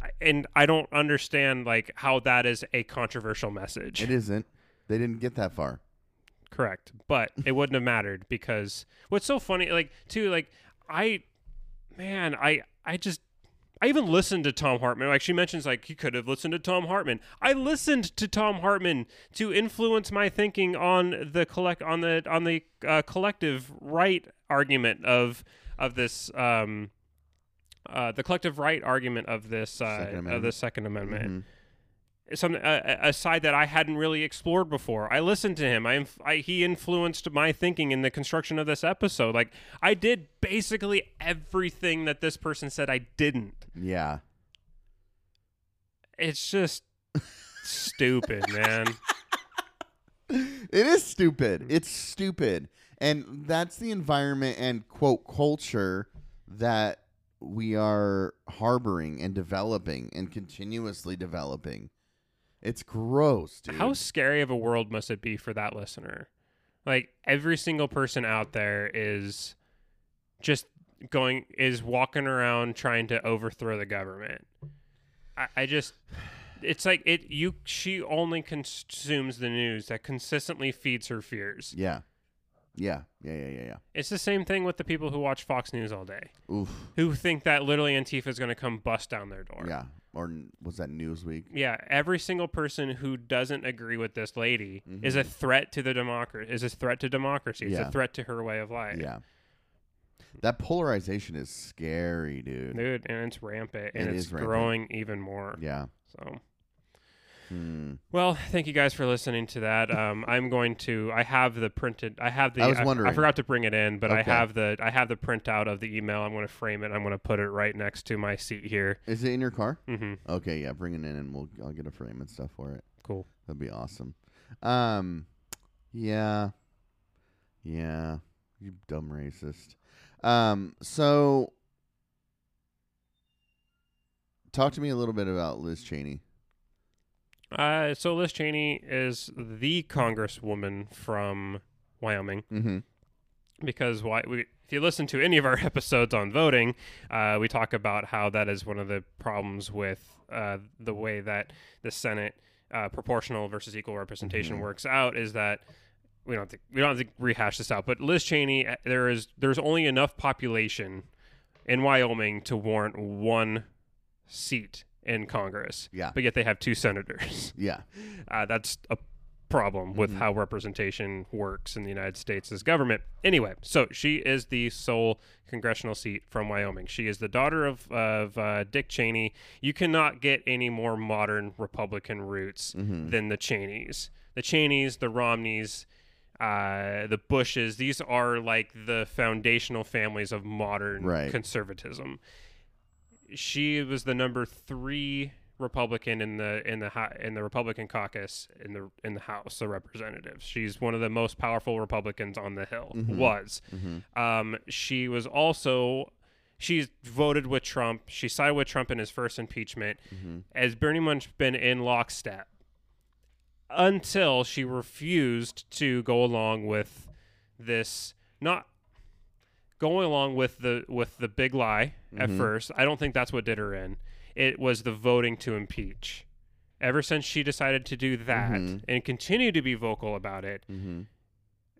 I- And I don't understand like how that is a controversial message. It isn't. They didn't get that far. Correct. But it wouldn't have mattered because what's so funny, like, too, like, I, man, I, I just, I even listened to Thom Hartmann. Like, she mentions, like, you could have listened to Thom Hartmann. I listened to Thom Hartmann to influence my thinking on the collect, on the, on the uh, collective right argument of, of this, um, uh, the collective right argument of this, uh, of the Second Amendment Mhm. Something a, a side that I hadn't really explored before. I listened to him. I, inf- I he influenced my thinking in the construction of this episode. Like I did basically everything that this person said I didn't. Yeah. It's just stupid, man. It is stupid. It's stupid. And that's the environment and quote culture that we are harboring and developing and continuously developing. It's gross, dude. How scary of a world must it be for that listener? Like every single person out there is just going is walking around trying to overthrow the government. I, I just it's like it you she only consumes the news that consistently feeds her fears. yeah. Yeah. Yeah. Yeah. Yeah. Yeah. It's the same thing with the people who watch Fox News all day, Oof. who think that literally Antifa is going to come bust down their door. Yeah. Or was that Newsweek? Yeah, every single person who doesn't agree with this lady mm-hmm. is a threat to the democracy. Is a threat to democracy. It's. Yeah. a threat to her way of life. Yeah. That polarization is scary, dude. dude, and it's rampant, and It it's is rampant. growing even more. Yeah. So, Hmm. well, thank you guys for listening to that. Um, I'm going to. I have the printed. I have the. I was wondering. I, wondering. forgot to bring it in, but I have the. I have the printout of the email. I'm going to frame it. I'm going to put it right next to my seat here. Is it in your car? hmm Okay, yeah, bring it in and we'll I'll get a frame and stuff for it. Cool. That'd be awesome. Um, yeah, yeah, you dumb racist. Um, so talk to me a little bit about Liz Cheney. Uh, so Liz Cheney is the congresswoman from Wyoming. Mm-hmm. because why we if you listen to any of our episodes on voting, uh, we talk about how that is one of the problems with uh, the way that the Senate uh, proportional versus equal representation Mhm. works out is that we don't have to, we don't have to rehash this out, but Liz Cheney uh, there is there's only enough population in Wyoming to warrant one seat in Congress, Yeah, but yet they have two senators. yeah, Uh, that's a problem with Mhm. how representation works in the United States as government. Anyway, so she is the sole congressional seat from Wyoming. She is the daughter of, of uh, Dick Cheney. You cannot get any more modern Republican roots mm-hmm. than the Cheneys. The Cheneys, the Romneys, uh, the Bushes, these are like the foundational families of modern Right. conservatism. She was the number three Republican in the in the in the Republican caucus in the in the House of Representatives. She's one of the most powerful Republicans on the Hill. Mhm. Was. Mm-hmm. Um, she was also she's voted with Trump. She sided with Trump in his first impeachment. Mm-hmm. Has pretty much been in lockstep until she refused to go along with this not going along with the with the big lie at Mhm. first. I don't think that's what did her in. It was the voting to impeach. Ever since she decided to do that Mhm. and continue to be vocal about it, Mm-hmm.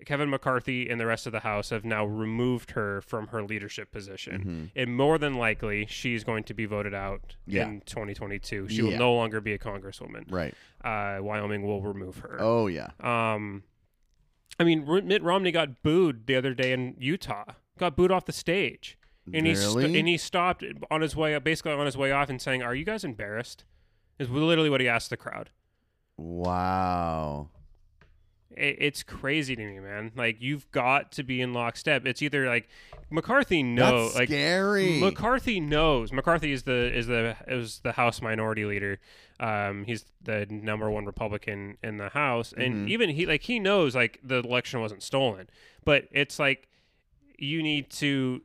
Kevin McCarthy and the rest of the House have now removed her from her leadership position. Mm-hmm. And more than likely, she's going to be voted out Yeah. in 2022. She Yeah. will no longer be a congresswoman. Right. Uh, Wyoming will remove her. Oh yeah. Um, I mean, R- Mitt Romney got booed the other day in Utah. Got booed off the stage, and he st- and he stopped on his way, basically on his way off, and saying, "Are you guys embarrassed?" Is literally what he asked the crowd. wow. It, it's crazy to me, man. Like you've got to be in lockstep. It's either like McCarthy knows, That's like scary. McCarthy knows. McCarthy is the is the is the House Minority Leader. Um, he's the number one Republican in the House, and Mhm. even he like he knows like the election wasn't stolen, but it's like you need to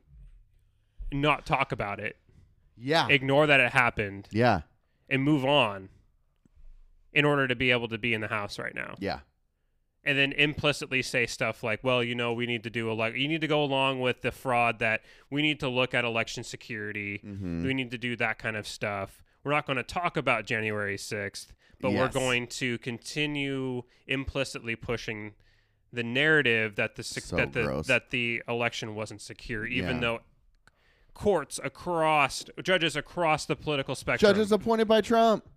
not talk about it, yeah. ignore that it happened, yeah. and move on. In order to be able to be in the House right now, Yeah. and then implicitly say stuff like, "Well, you know, we need to do a elect. You need to go along with the fraud that we need to look at election security. Mm-hmm. We need to do that kind of stuff. We're not going to talk about January 6th, but we're going to continue implicitly pushing the narrative that the sec- So that the gross. that the election wasn't secure even Yeah. though courts across judges across the political spectrum Judges appointed by Trump.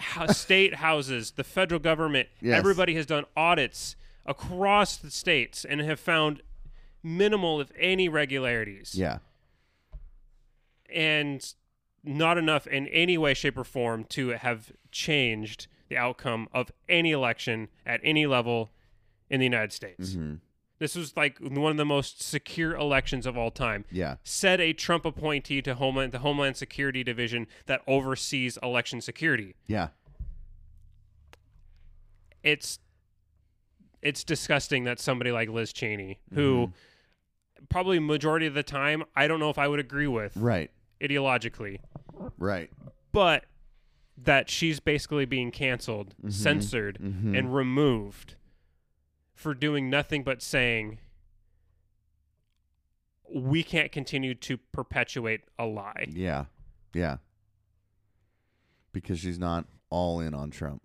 ho- state houses, the federal government, Yes. everybody has done audits across the states and have found minimal, if any, regularities. Yeah. And not enough in any way, shape, or form to have changed the outcome of any election at any level in the United States. Mm-hmm. This was like one of the most secure elections of all time. Yeah. Said a Trump appointee to Homeland, the Homeland Security Division that oversees election security. Yeah. it's it's disgusting that somebody like Liz Cheney, who Mm-hmm. probably majority of the time I don't know if I would agree with Right. ideologically, Right. but that she's basically being canceled, Mhm. censored, Mhm. and removed for doing nothing but saying we can't continue to perpetuate a lie. Yeah. Yeah. Because she's not all in on Trump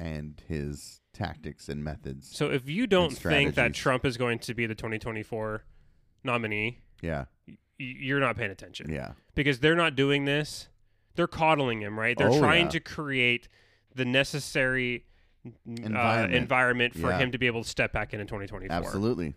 and his tactics and methods. So if you don't think that. Trump is going to be the 2024 nominee, Yeah. y- you're not paying attention. Yeah. because they're not doing this. They're coddling him, right? They're Oh, trying yeah. to create the necessary uh, Environment. environment for Yeah. him to be able to step back in in 2024. Absolutely.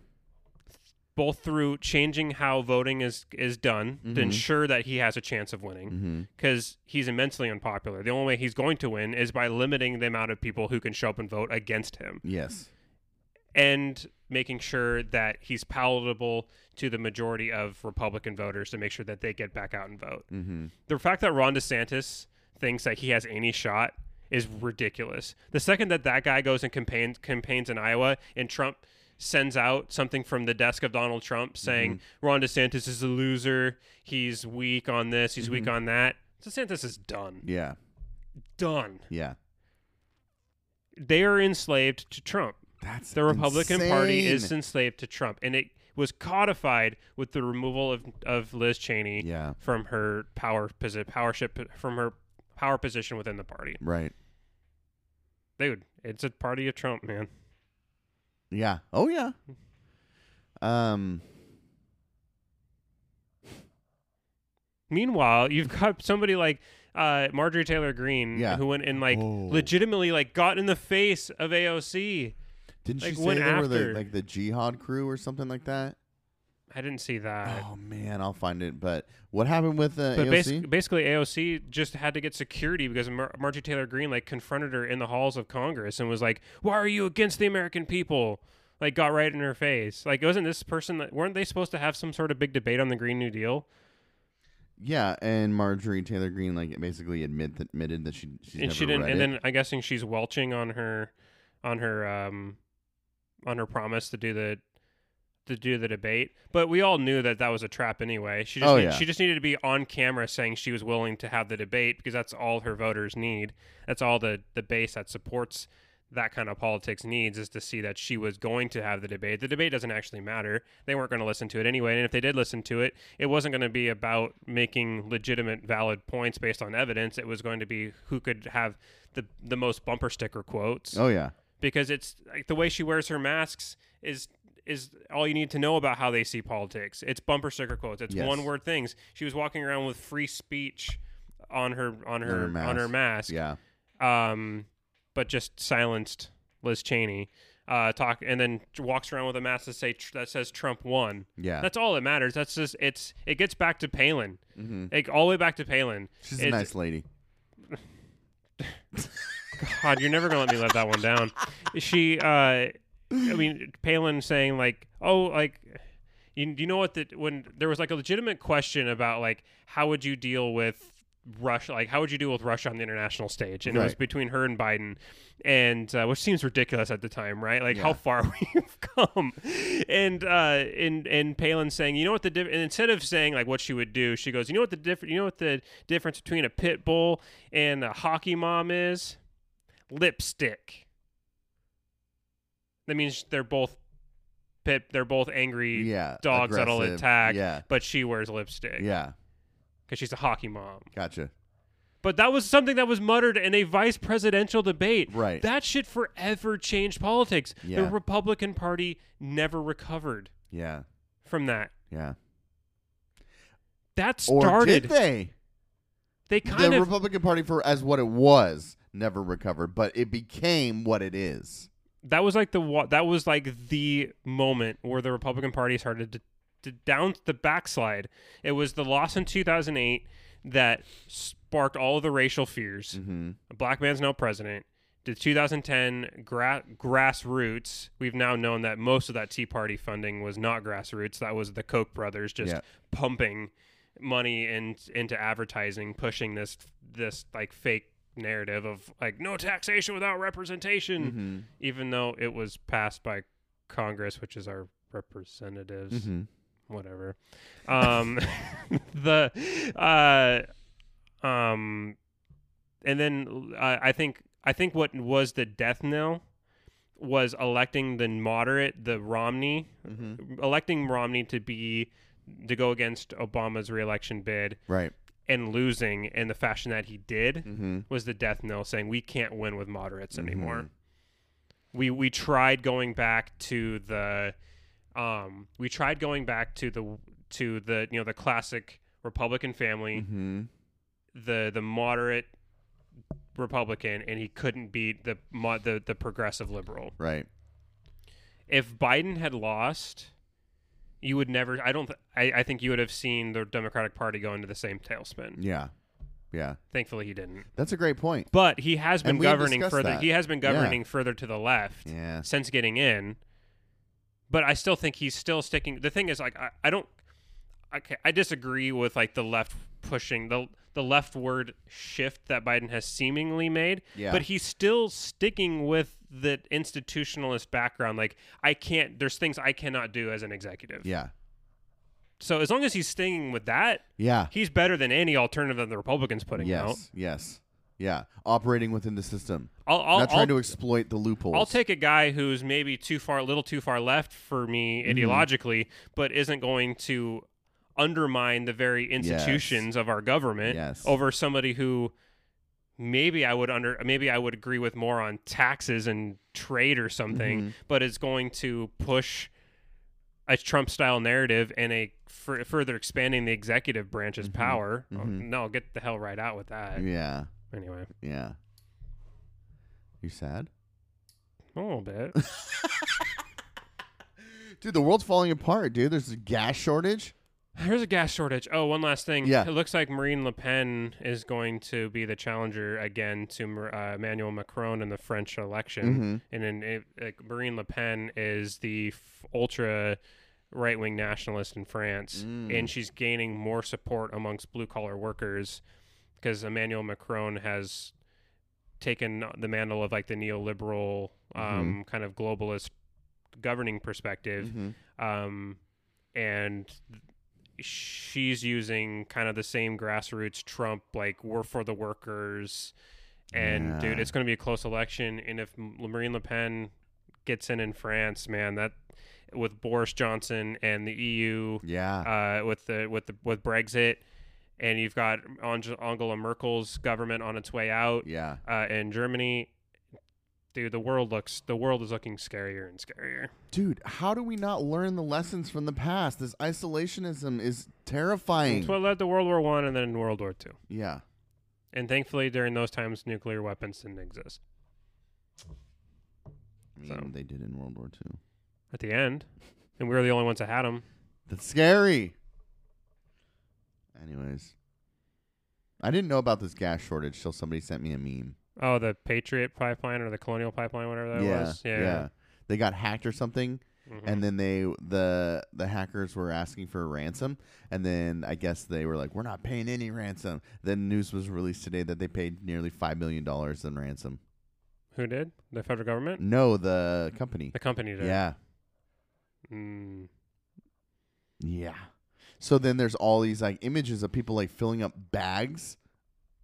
Both through changing how voting is is done to Mhm. ensure that he has a chance of winning, Mm-hmm. because he's immensely unpopular. The only way he's going to win is by limiting the amount of people who can show up and vote against him, Yes. and making sure that he's palatable to the majority of Republican voters to make sure that they get back out and vote. Mm-hmm. the fact that Ron DeSantis thinks that he has any shot is ridiculous. The second that that guy goes and campaigns campaigns in Iowa and Trump sends out something from the desk of Donald Trump saying mm-hmm. Ron DeSantis is a loser, he's weak on this, he's weak mm-hmm. on that. DeSantis is done. Yeah. Done. Yeah. They are enslaved to Trump. That's The Republican Party is enslaved to Trump and it was codified with the removal of, of Liz Cheney Yeah. from her power powership from her power position within the party. Right. Dude, it's a party of Trump, man. Yeah. Oh yeah. Um. Meanwhile, you've got somebody like uh, Marjorie Taylor Greene Yeah. who went and like Oh. legitimately like got in the face of AOC. Didn't Like, she say they were after? the like the jihad crew or something like that? I didn't see that. Oh man, I'll find it. But what happened with uh, But AOC? basic, basically, AOC just had to get security because Mar- Marjorie Taylor Greene like confronted her in the halls of Congress and was like, "Why are you against the American people?" Like, got right in her face. Like, wasn't this person that weren't they supposed to have some sort of big debate on the Green New Deal? Yeah, and Marjorie Taylor Greene like basically admit that, admitted that she she's and never she didn't. And it. then I'm guessing she's welching on her, on her, um, on her promise to do the, to do the debate. But we all knew that that was a trap anyway. She just Oh, need- yeah. she just needed to be on camera saying she was willing to have the debate because that's all her voters need. That's all the the base that supports that kind of politics needs is to see that she was going to have the debate. The debate doesn't actually matter. They weren't going to listen to it anyway. And if they did listen to it, it wasn't going to be about making legitimate, valid points based on evidence. It was going to be who could have the the most bumper sticker quotes oh yeah, because it's like the way she wears her masks is is all you need to know about how they see politics. It's bumper sticker quotes. It's Yes. one word things. She was walking around with free speech on her on her her on her mask. yeah, Um, but just silenced Liz Cheney. Uh, talk and then walks around with a mask that say that says Trump won. yeah. That's all that matters. That's just it's it gets back to Palin. hmm Like all the way back to Palin. She's a nice lady. God, you're never gonna let me let that one down. She, uh, I mean, Palin saying like, oh, like, you, you know what? The when there was like a legitimate question about like how would you deal with Russia, like how would you deal with Russia on the international stage, and it was between her and Biden, and uh, which seems ridiculous at the time, right? Like how far we've come, and uh, and and Palin saying, you know what the diff-, and instead of saying like what she would do, she goes, you know what the different, you know what the difference between a pit bull and a hockey mom is lipstick. That means they're both pit. They're both angry Yeah, dogs that'll aggressive. attack. Yeah, But she wears lipstick yeah. because she's a hockey mom. Gotcha. But that was something that was muttered in a vice presidential debate. Right. That shit forever changed politics. Yeah. The Republican Party never recovered Yeah, from that. yeah. That Or started. did they? they The kind of Republican Party, for as what it was, never recovered, but it became what it is. That was like the that was like the moment where the Republican Party started to, to down the backslide. It was the loss in 2008 that sparked all of the racial fears. Mm-hmm. A black man's now president. The 2010 gra- grassroots. We've now known that most of that Tea Party funding was not grassroots. That was the Koch brothers just Yeah. pumping money in, into advertising, pushing this this like fake narrative of like no taxation without representation Mm-hmm. even though it was passed by Congress, which is our representatives, Mm-hmm. whatever. Um, the uh, um, and then uh, I think I think what was the death knell was electing the moderate, the Romney, Mm-hmm. electing Romney to be to go against Obama's reelection bid Right. And losing in the fashion that he did Mm-hmm. was the death knell saying we can't win with moderates anymore. Mhm. We we tried going back to the um we tried going back to the to the you know the classic Republican family, Mm-hmm. the the moderate Republican and he couldn't beat the the the progressive liberal. Right. If Biden had lost, you would never I don't th- I, I think you would have seen the Democratic Party go into the same tailspin. Yeah. Yeah. Thankfully he didn't. That's a great point. But he has been And we had governing discussed further. that. He has been Yeah. governing further to the left Yeah. since getting in. But I still think he's still sticking. The thing is, like, I, I don't. Okay, I disagree with like the left pushing the the leftward shift that Biden has seemingly made. Yeah. But he's still sticking with the institutionalist background. Like, I can't. There's things I cannot do as an executive. Yeah. So as long as he's sticking with that, Yeah. he's better than any alternative that the Republicans putting yes. out. Yes. Yes. Yeah. Operating within the system. I'll, I'll, Not trying I'll- to exploit the loopholes. I'll take a guy who's maybe too far, a little too far left for me Mm-hmm. ideologically, but isn't going to undermine the very institutions of our government Yes. over somebody who maybe I would under, maybe I would agree with more on taxes and trade or something, Mhm. but it's going to push a Trump style narrative and a further expanding the executive branch's Mhm. power. Oh, Mhm. no, get the hell right out with that. Yeah. Anyway, Yeah. You sad? a little bit. Dude, the world's falling apart, dude. There's a gas shortage. There's a gas shortage. Oh, one last thing. Yeah. It looks like Marine Le Pen is going to be the challenger again to uh, Emmanuel Macron in the French election. Mm-hmm. And then it, like, Marine Le Pen is the f- ultra right wing nationalist in France, Mm. and she's gaining more support amongst blue collar workers because Emmanuel Macron has taken the mantle of like the neoliberal um, kind of globalist governing perspective Mhm. um, and she's using kind of the same grassroots Trump, like we're for the workers. And dude, it's going to be a close election. And if Marine Le Pen gets in in France, man, that with Boris Johnson and the EU, Yeah. uh, with the with the with Brexit, and you've got Angela Merkel's government on its way out yeah. uh, in Germany. Dude, the world looks the world is looking scarier and scarier. Dude, how do we not learn the lessons from the past? This isolationism is terrifying. It's what led to World War One and then World War Two. yeah. And thankfully, during those times, nuclear weapons didn't exist. I mean, So. they did in World War II. At the end, and we were the only ones that had them. That's scary. Anyways, I didn't know about this gas shortage till somebody sent me a meme. Oh, the Patriot pipeline or the Colonial pipeline, whatever that yeah, was. Yeah. They got hacked or something, Mhm. and then they the the hackers were asking for a ransom, and then I guess they were like, "We're not paying any ransom." Then news was released today that they paid nearly five million dollars in ransom. Who did? The federal government? No, the company. The company did. Yeah, Mm. yeah. So then there's all these like images of people like filling up bags,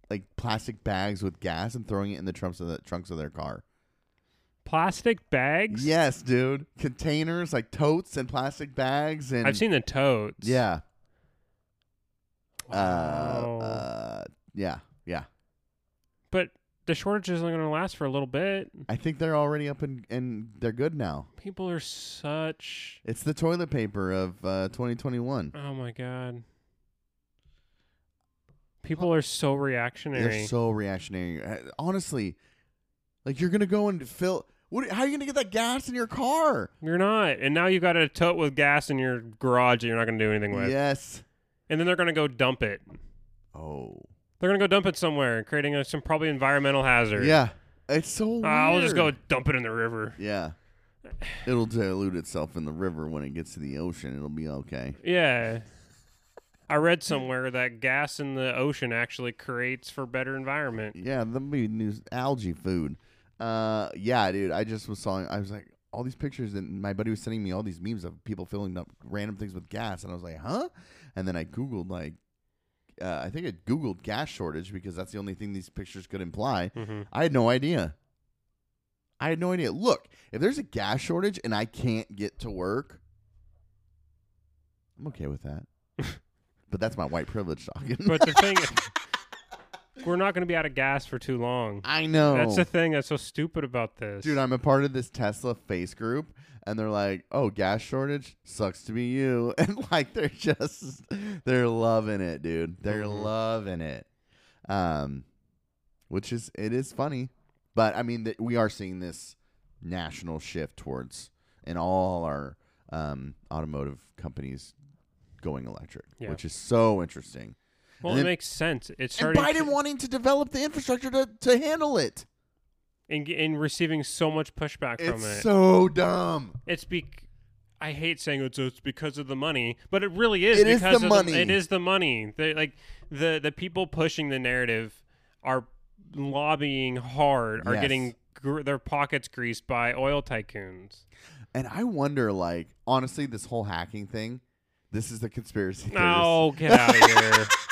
like plastic bags with gas and throwing it in the trunks of the trunks of their car. Plastic bags? Yes, dude. Containers like totes and plastic bags and I've seen the totes. Yeah. Wow. Uh, uh, yeah, yeah. but the shortage isn't going to last for a little bit. I think they're already up and and they're good now. People are such. It's the toilet paper of uh, 2021. Oh my god. People are so reactionary. They're so reactionary. Uh, Honestly, like you're gonna go and fill. What? How are you gonna get that gas in your car? You're not. And now you've got a tote with gas in your garage that you're not going to do anything with. Yes. And then they're going to go dump it. Oh. They're going to go dump it somewhere, creating a, some probably environmental hazard. Yeah. It's so. Weird. Ah, I'll just go dump it in the river. Yeah. It'll dilute itself in the river when it gets to the ocean. It'll be okay. Yeah. I read somewhere that gas in the ocean actually creates for better environment. Yeah, the be new algae food. Uh, yeah, dude. I just was saw. I was like, all these pictures, and my buddy was sending me all these memes of people filling up random things with gas, and I was like, huh? And then I googled like, uh, I think I googled gas shortage because that's the only thing these pictures could imply. hmm I had no idea. I had no idea. Look, if there's a gas shortage and I can't get to work, I'm okay with that. but that's my white privilege talking. But the thing is, we're not going to be out of gas for too long. I know. That's the thing that's so stupid about this. Dude, I'm a part of this Tesla face group, and they're like, "Oh, gas shortage sucks to be you," and like they're just they're loving it, dude. They're Mhm. loving it. Um, which is it is funny, but I mean th- we are seeing this national shift towards in all our um automotive companies going electric, Yeah. which is so interesting. well, and it then- makes sense. It's And Biden wanting to develop the infrastructure to to handle it. and, and receiving so much pushback from It's it. so dumb. it's be I hate saying it's it's because of the money, but it really is It is because the of money. it is the money. They like the the people pushing the narrative are lobbying hard, are Yes. getting gr- their pockets greased by oil tycoons. And I wonder, like, honestly, this whole hacking thing, this is the conspiracy theorist. No, get out of here.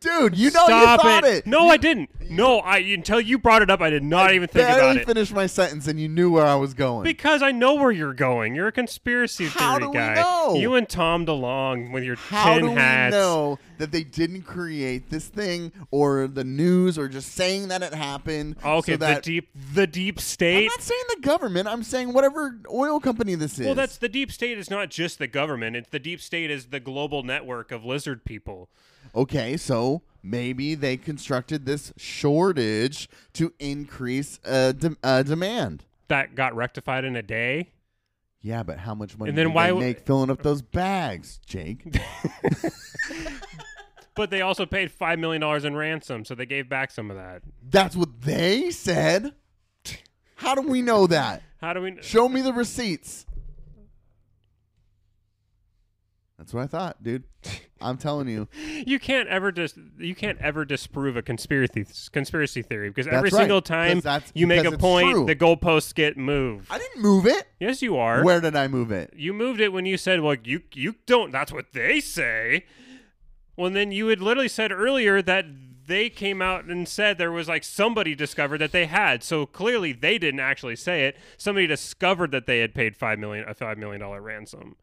Dude, you know Stop you thought it. it. No, I didn't. No, I until you brought it up, I did not even think about it. finished my sentence and you knew where I was going. Because I know where you're going. You're a conspiracy How theory do we guy. know? You and Tom DeLonge with your How tin do we hats. know that they didn't create this thing or the news or just saying that it happened? Okay, so that, the deep the deep state. I'm not saying the government. I'm saying whatever oil company this is. Well, that's the deep state is not just the government. It's the deep state is the global network of lizard people. Okay. So maybe they constructed this shortage to increase uh, de- uh, demand. That got rectified in a day. Yeah, but how much money And then did why they w- make filling up those bags, Jake? But they also paid five million dollars in ransom, so they gave back some of that. That's what they said. How do we know that? How do we? Show me the receipts. That's what I thought, dude. I'm telling you. You can't ever dis- you can't ever disprove a conspiracy conspiracy theory because every right, single time you make a point, true. the goalposts get moved. I didn't move it. yes, you are. Where did I move it? You moved it when you said, "Well, you you don't." That's what they say. Well, then you had literally said earlier that they came out and said there was like somebody discovered that they had. So clearly they didn't actually say it. Somebody discovered that they had paid five million a five million dollar ransom.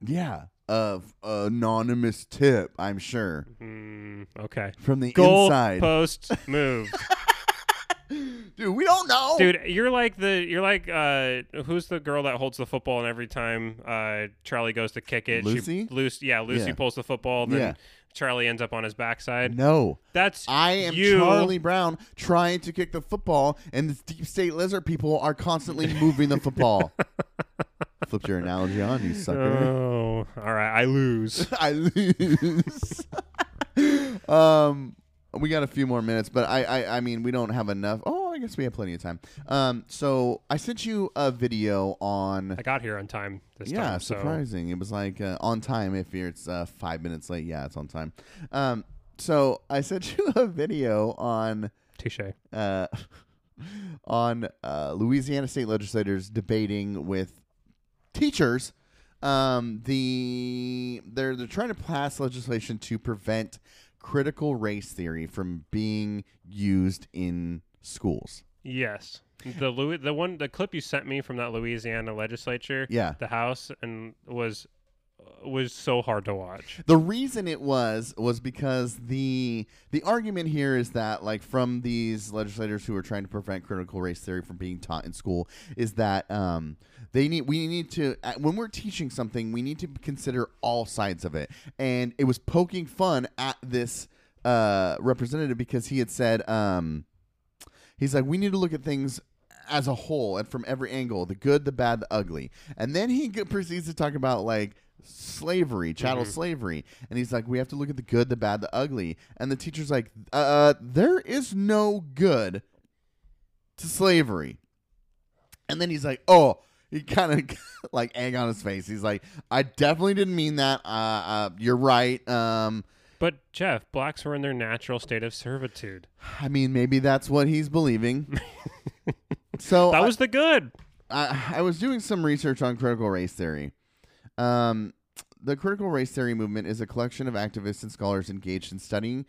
Yeah. Of anonymous tip, I'm sure. Mm, okay. From the Goal inside. post moved. Dude, we don't know. Dude, you're like the you're like uh who's the girl that holds the football and every time uh Charlie goes to kick it, Lucy? she Lucy yeah, Lucy Yeah. pulls the football, then Yeah. Charlie ends up on his backside. No. That's I am you. Charlie Brown trying to kick the football, and the deep state lizard people are constantly moving the football. Flipped your analogy on, you sucker. Oh, all right, I lose. I lose. um, we got a few more minutes, but I, I, I mean, we don't have enough. Oh, I guess we have plenty of time. Um, so I sent you a video on. I got here on time this yeah, time. So surprising. It was like uh, on time. If you're, it's uh, five minutes late, yeah, it's on time. Um, so I sent you a video on touche. uh, on uh, Louisiana state legislators debating with teachers. Um, the they're they're trying to pass legislation to prevent critical race theory from being used in schools. Yes, the Louis, the one, the clip you sent me from that Louisiana legislature, Yeah. the House, and was was so hard to watch. The reason it was was because the the argument here is that like from these legislators who are trying to prevent critical race theory from being taught in school is that um, they need we need to uh, when we're teaching something we need to consider all sides of it and it was poking fun at this uh, representative because he had said um, he's like we need to look at things as a whole and from every angle the good the bad the ugly and then he proceeds to talk about like slavery chattel slavery. And he's like we have to look at the good the bad the ugly. And the teacher's like uh there is no good to slavery. And then he's like oh he kind of like egg on his face. He's like i definitely didn't mean that. Uh, uh you're right. Um But Jeff, blacks were in their natural state of servitude. i mean maybe that's what he's believing. So That I- was the good. I, I was doing some research on critical race theory. Um, the critical race theory movement is a collection of activists and scholars engaged in studying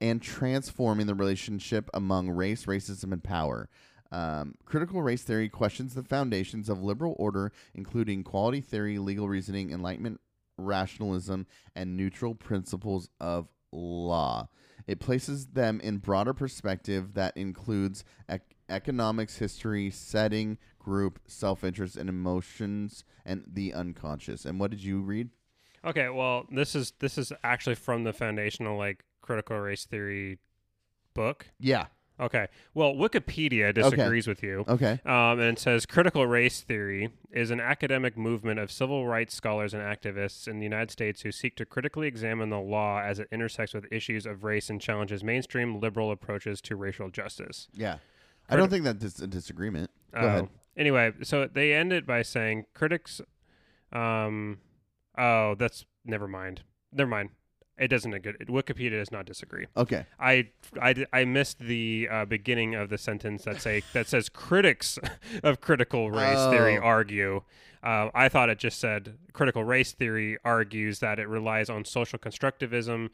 and transforming the relationship among race, racism, and power. Um, critical race theory questions the foundations of liberal order, including quality theory, legal reasoning, enlightenment, rationalism, and neutral principles of law. It places them in broader perspective that includes ec- economics, history, setting, group, self-interest, and emotions, and the unconscious. And what did you read? Okay, well, this is this is actually from the foundational like critical race theory book. Yeah. Okay. Well, Wikipedia disagrees with you. Okay. Um, and it says critical race theory is an academic movement of civil rights scholars and activists in the United States who seek to critically examine the law as it intersects with issues of race and challenges mainstream liberal approaches to racial justice. Yeah. I don't think that's a disagreement. Go Oh. ahead. Anyway, so they end it by saying critics. Um, oh, that's never mind. Never mind. It doesn't. Good. Wikipedia does not disagree. Okay. I, I, I missed the uh, beginning of the sentence that say that says critics of critical race theory Oh. argue. Uh, I thought it just said critical race theory argues that it relies on social constructivism,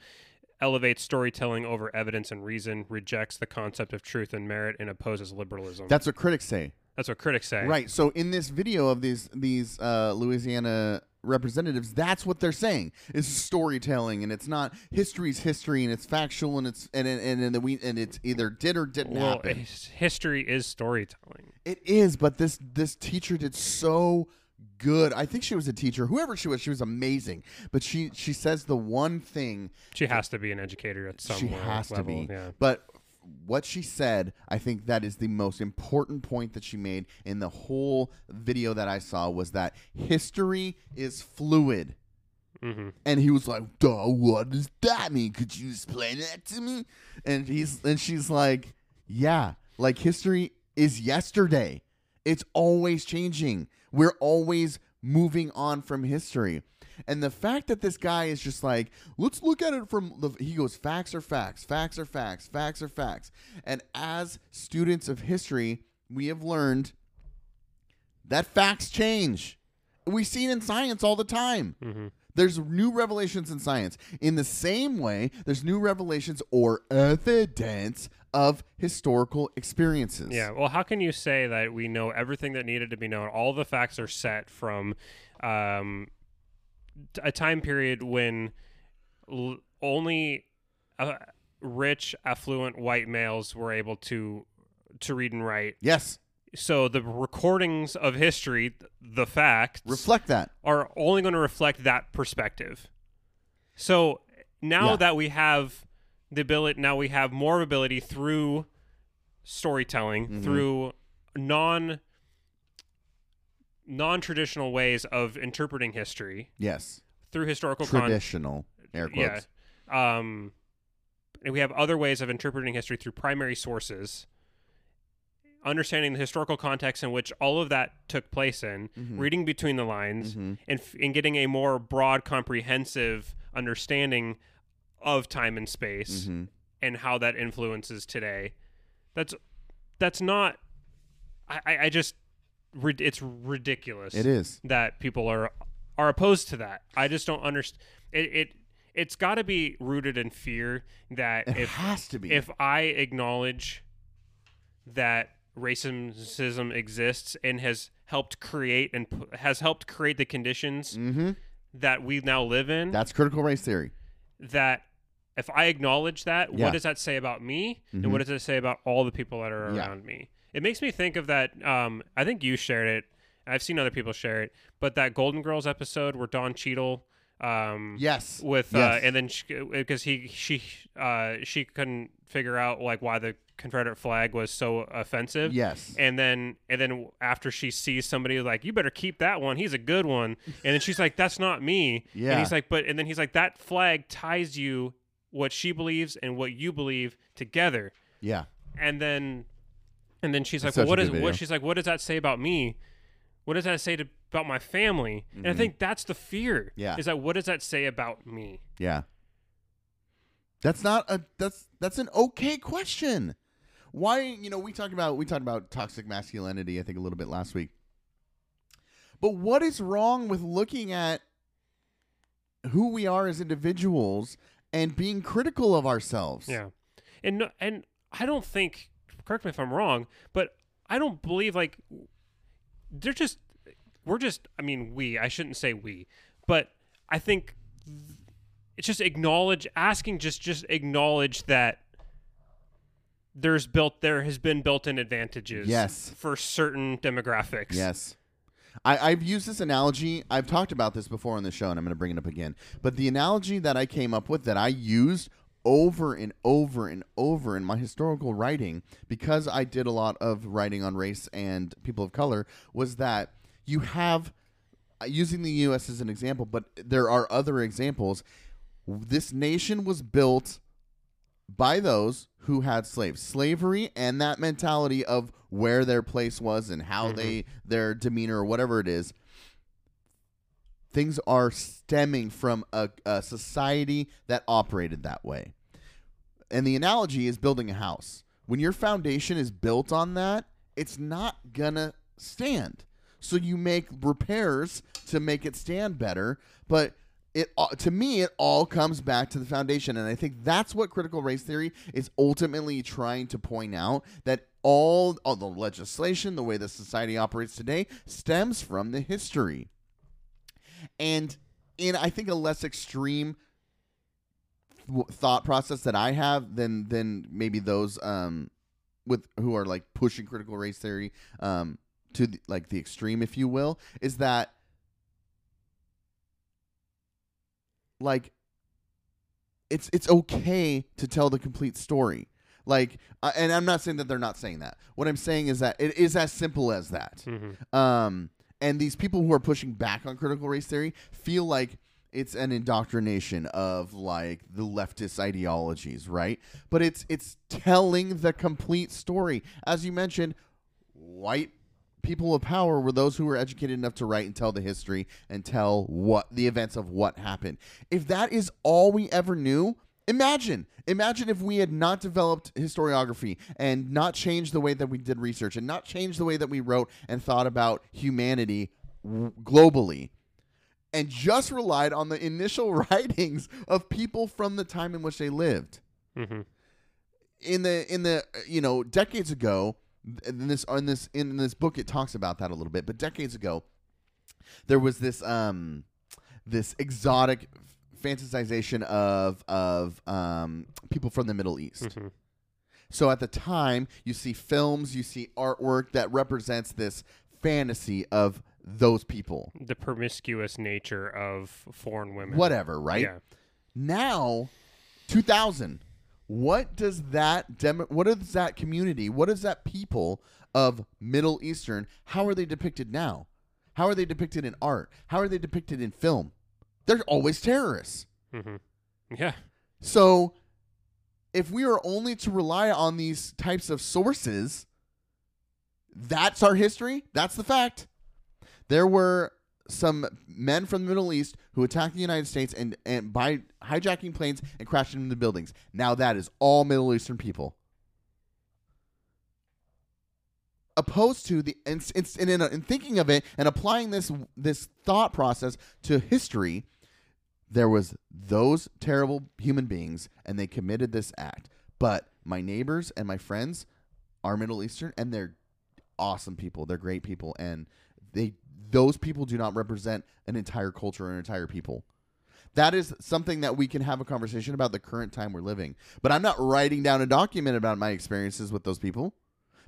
elevates storytelling over evidence and reason, rejects the concept of truth and merit, and opposes liberalism. That's what critics say. That's what critics say. Right. So in this video of these these uh, Louisiana representatives, that's what they're saying. It's storytelling, and it's not history's history, and it's factual, and it's and and and, and, we and it's either did or didn't Well, happen. history is storytelling. It is, but this this teacher did so good. I think she was a teacher. Whoever she was, she was amazing. But she she says the one thing She has to be an educator at some point. she has to be. Yeah. But what she said, I think that is the most important point that she made in the whole video that I saw was that history is fluid. hmm And he was like, "Duh, what does that mean? Could you explain that to me?" And he's and she's like, "Yeah, like history is yesterday. It's always changing. We're always moving on from history." And the fact that this guy is just like, let's look at it from the he goes, facts are facts, facts are facts, facts are facts. And as students of history, we have learned that facts change. We see it in science all the time. Mhm. There's new revelations in science. In the same way, there's new revelations or evidence of historical experiences. Yeah. Well, how can you say that we know everything that needed to be known? All the facts are set from um, a time period when l- only uh, rich, affluent white males were able to to read and write. Yes. So the recordings of history, th- the facts, Reflect that. are only going to reflect that perspective. So now Yeah. that we have the ability, now we have more ability through storytelling, Mhm. through non non traditional ways of interpreting history, Yes. through historical. Traditional. Air quotes. Yeah. Um, and we have other ways of interpreting history through primary sources. Understanding the historical context in which all of that took place in, Mhm. reading between the lines, Mhm. and, f- and getting a more broad, comprehensive understanding of time and space Mhm. and how that influences today. That's that's not. I, I just it's ridiculous It is. that people are are opposed to that. I just don't understand. It it it's got to be rooted in fear that It if has to be. if I acknowledge that racism exists and has helped create and has helped create the conditions mm-hmm. that we now live in That's critical race theory. that if I acknowledge that, Yeah. what does that say about me? Mhm. And what does it say about all the people that are Yeah. around me? It makes me think of that. Um, I think you shared it. I've seen other people share it, but that Golden Girls episode where Don Cheadle, um, Yes. with uh, Yes. and then because he she uh, she couldn't figure out like why the Confederate flag was so offensive. Yes. And then and then after she sees somebody like, you better keep that one. He's a good one. And then she's like, that's not me. Yeah. And he's like, but and then he's like, that flag ties you what she believes and what you believe together. Yeah. And then and then she's like, well, what a video. what she's like, what does that say about me? What does that say to, about my family? And I Mhm. think that's the fear. Yeah. Is that what does that say about me? Yeah. That's not a that's that's an okay question. Why you know we talked about we talked about toxic masculinity I think a little bit last week. But what is wrong with looking at who we are as individuals and being critical of ourselves? Yeah, and and I don't think. Correct me if I'm wrong, but I don't believe like they're just we're just. I mean, we. I shouldn't say we, but I think it's just acknowledge asking. Just just acknowledge that there's built there has been built-in advantages. Yes. for certain demographics. Yes. I, I've used this analogy. I've talked about this before on the show, and I'm going to bring it up again. But the analogy that I came up with that I used over and over and over in my historical writing, because I did a lot of writing on race and people of color, was that you have, using the U.S. as an example, but there are other examples. This nation was built by those who had slaves. Slavery and that mentality of where their place was and how mm-hmm. they their demeanor or whatever it is. Things are stemming from a, a society that operated that way. And the analogy is building a house. When your foundation is built on that, it's not gonna stand. So you make repairs to make it stand better, but it to me it all comes back to the foundation and I think that's what critical race theory is ultimately trying to point out that all, all the legislation, the way the society operates today stems from the history. And in I think a less extreme thought process that I have than than maybe those um with who are like pushing critical race theory um to the, like the extreme if you will is that like it's it's okay to tell the complete story. Like uh, and i'm not saying that they're not saying that. What i'm saying is that it is as simple as that. Mhm. um and these people who are pushing back on critical race theory feel like it's an indoctrination of like the leftist ideologies right? But it's it's telling the complete story. As you mentioned white people of power were those who were educated enough to write and tell the history and tell what the events of what happened. If that is all we ever knew, imagine imagine if we had not developed historiography and not changed the way that we did research and not changed the way that we wrote and thought about humanity globally and just relied on the initial writings of people from the time in which they lived. Hmm in the in the you know decades ago in this in this in this book it talks about that a little bit but decades ago there was this um this exotic fantasization of of um people from the middle east. Hmm so at the time you see films you see artwork that represents this fantasy of those people. The promiscuous nature of foreign women. whatever right? Yeah. now 2000 what does that demo, what is that community what is that people of middle eastern how are they depicted now? How are they depicted in art? How are they depicted in film? They're always terrorists. Hmm Yeah. so if we are only to rely on these types of sources that's our history? That's the fact there were some men from the Middle East who attacked the United States and, and by hijacking planes and crashing into buildings. Now that is all Middle Eastern people. Opposed to the and, and, in, in thinking of it and applying this this thought process to history, there was those terrible human beings and they committed this act. But my neighbors and my friends are Middle Eastern and they're awesome people. They're great people and they those people do not represent an entire culture or an entire people. That is something that we can have a conversation about the current time we're living. But I'm not writing down a document about my experiences with those people.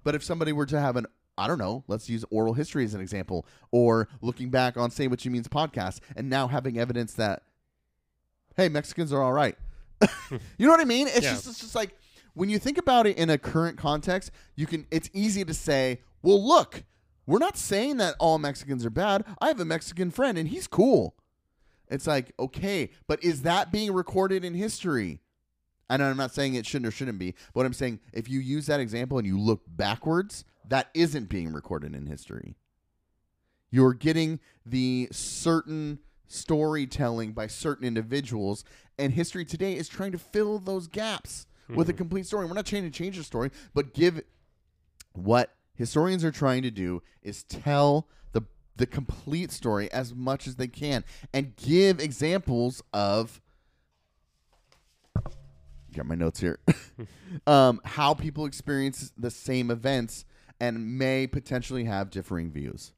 But if somebody were to have an I don't know, let's use oral history as an example, or looking back on Say What You Means podcast and now having evidence that hey, Mexicans are all right. you know what I mean? It's Yeah. just it's just like when you think about it in a current context, you can it's easy to say, "Well, look, we're not saying that all Mexicans are bad. I have a Mexican friend and he's cool." It's like, "Okay, but is that being recorded in history?" And I'm not saying it shouldn't or shouldn't be, but I'm saying if you use that example and you look backwards, that isn't being recorded in history. You're getting the certain storytelling by certain individuals, and history today is trying to fill those gaps with a mm-hmm. complete story. We're not trying to change the story, but give what historians are trying to do is tell the the complete story as much as they can and give examples of got my notes here um, how people experience the same events and may potentially have differing views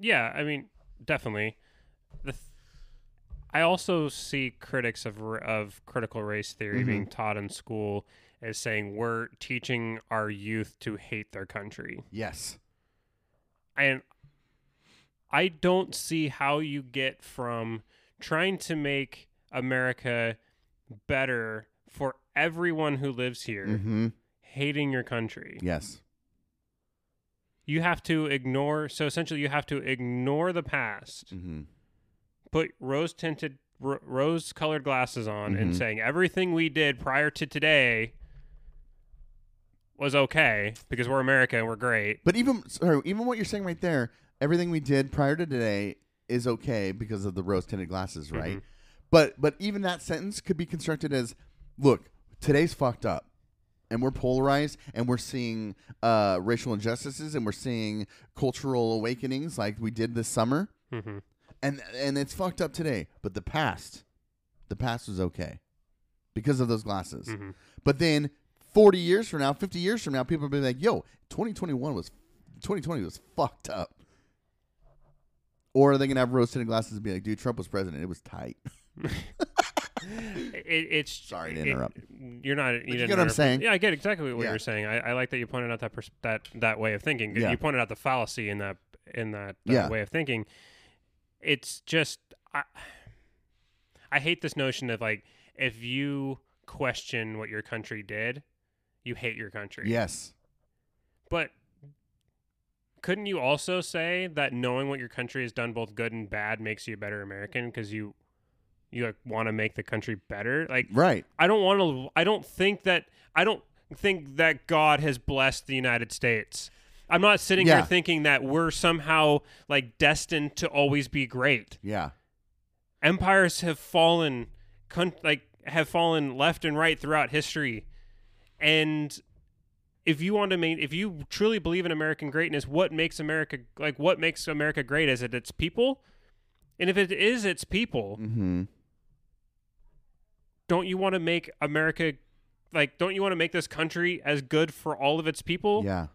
Yeah, I mean, definitely. The th- I also see critics of of critical race theory Mm-hmm. being taught in school as saying we're teaching our youth to hate their country. yes And I don't see how you get from trying to make America better for everyone who lives here, mm-hmm. hating your country. yes You have to ignore so essentially you have to ignore the past. mm-hmm. put rose tinted r- rose colored glasses on and Mhm. saying everything we did prior to today was okay because we're America and we're great. But even sorry, even what you're saying right there, everything we did prior to today is okay because of the rose tinted glasses, right? Mhm. But but even that sentence could be constructed as, look, today's fucked up. And we're polarized and we're seeing uh, racial injustices and we're seeing cultural awakenings like we did this summer. hmm And and it's fucked up today. But the past, the past was okay. Because of those glasses. hmm But then 40 years from now, 50 years from now, people will be like, yo, 2021 was, 2020 was fucked up. Or are they gonna have rose tinted glasses and be like, dude, Trump was president. It was tight. It, it's Sorry to it- interrupt. you're not. You, you get what I'm saying? Yeah, I get exactly what Yeah. you're saying. I, I like that you pointed out that pers- that that way of thinking. Yeah. You pointed out the fallacy in that in that uh, Yeah. way of thinking. It's just I, I hate this notion of like if you question what your country did, you hate your country. Yes. But couldn't you also say that knowing what your country has done both good and bad makes you a better American because you you like want to make the country better? Like Right. I don't want to I don't think that I don't think that God has blessed the United States I'm not sitting Yeah. here thinking that we're somehow like destined to always be great. Yeah. Empires have fallen, con- like have fallen left and right throughout history, and if you want to main, if you truly believe in American greatness, what makes America like what makes America great? Is it its people? And if it is its people, Mm-hmm. don't you want to make America like don't you want to make this country as good for all of its people? Yeah.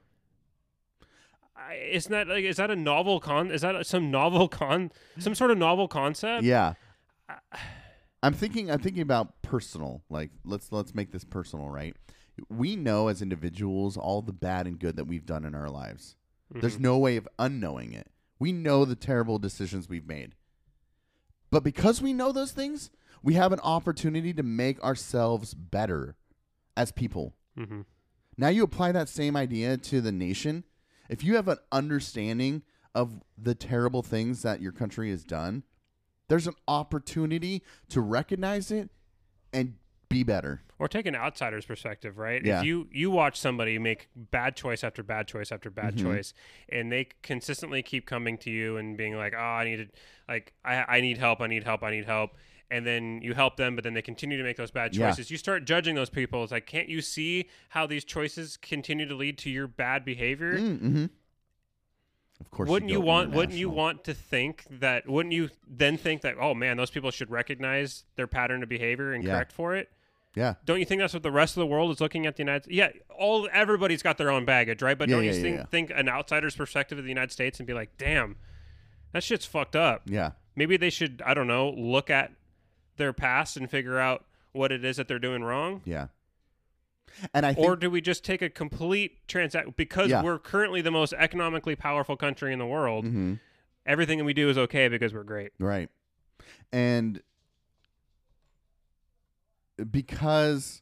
I, isn't that like is that a novel con? Is that some novel con? Some sort of novel concept? Yeah. I'm thinking I'm thinking about personal. Like let's let's make this personal, right? We know as individuals all the bad and good that we've done in our lives. There's no way of unknowing it. We know the terrible decisions we've made. But because we know those things, we have an opportunity to make ourselves better as people. Mm-hmm. Now you apply that same idea to the nation. If you have an understanding of the terrible things that your country has done, there's an opportunity to recognize it and be better. Or take an outsider's perspective, right? Yeah. If you you watch somebody make bad choice after bad choice after bad Mhm. choice, and they consistently keep coming to you and being like, "Oh, I need to, like, I I need help, I need help, I need help," and then you help them, but then they continue to make those bad Yeah. choices. You start judging those people. It's like, can't you see how these choices continue to lead to your bad behavior? Mm-hmm. Of course, wouldn't you go want wouldn't you want to think that wouldn't you then think that oh man those people should recognize their pattern of behavior and Yeah. correct for it Yeah, don't you think that's what the rest of the world is looking at the united yeah all everybody's got their own baggage right but Yeah, don't you yeah, yeah, think, yeah. think an outsider's perspective of the united states and be like damn that shit's fucked up yeah, maybe they should i don't know look at their past and figure out what it is that they're doing wrong yeah. And I think or do we just take a complete transact because Yeah. we're currently the most economically powerful country in the world Mhm. everything that we do is okay because we're great Right. And because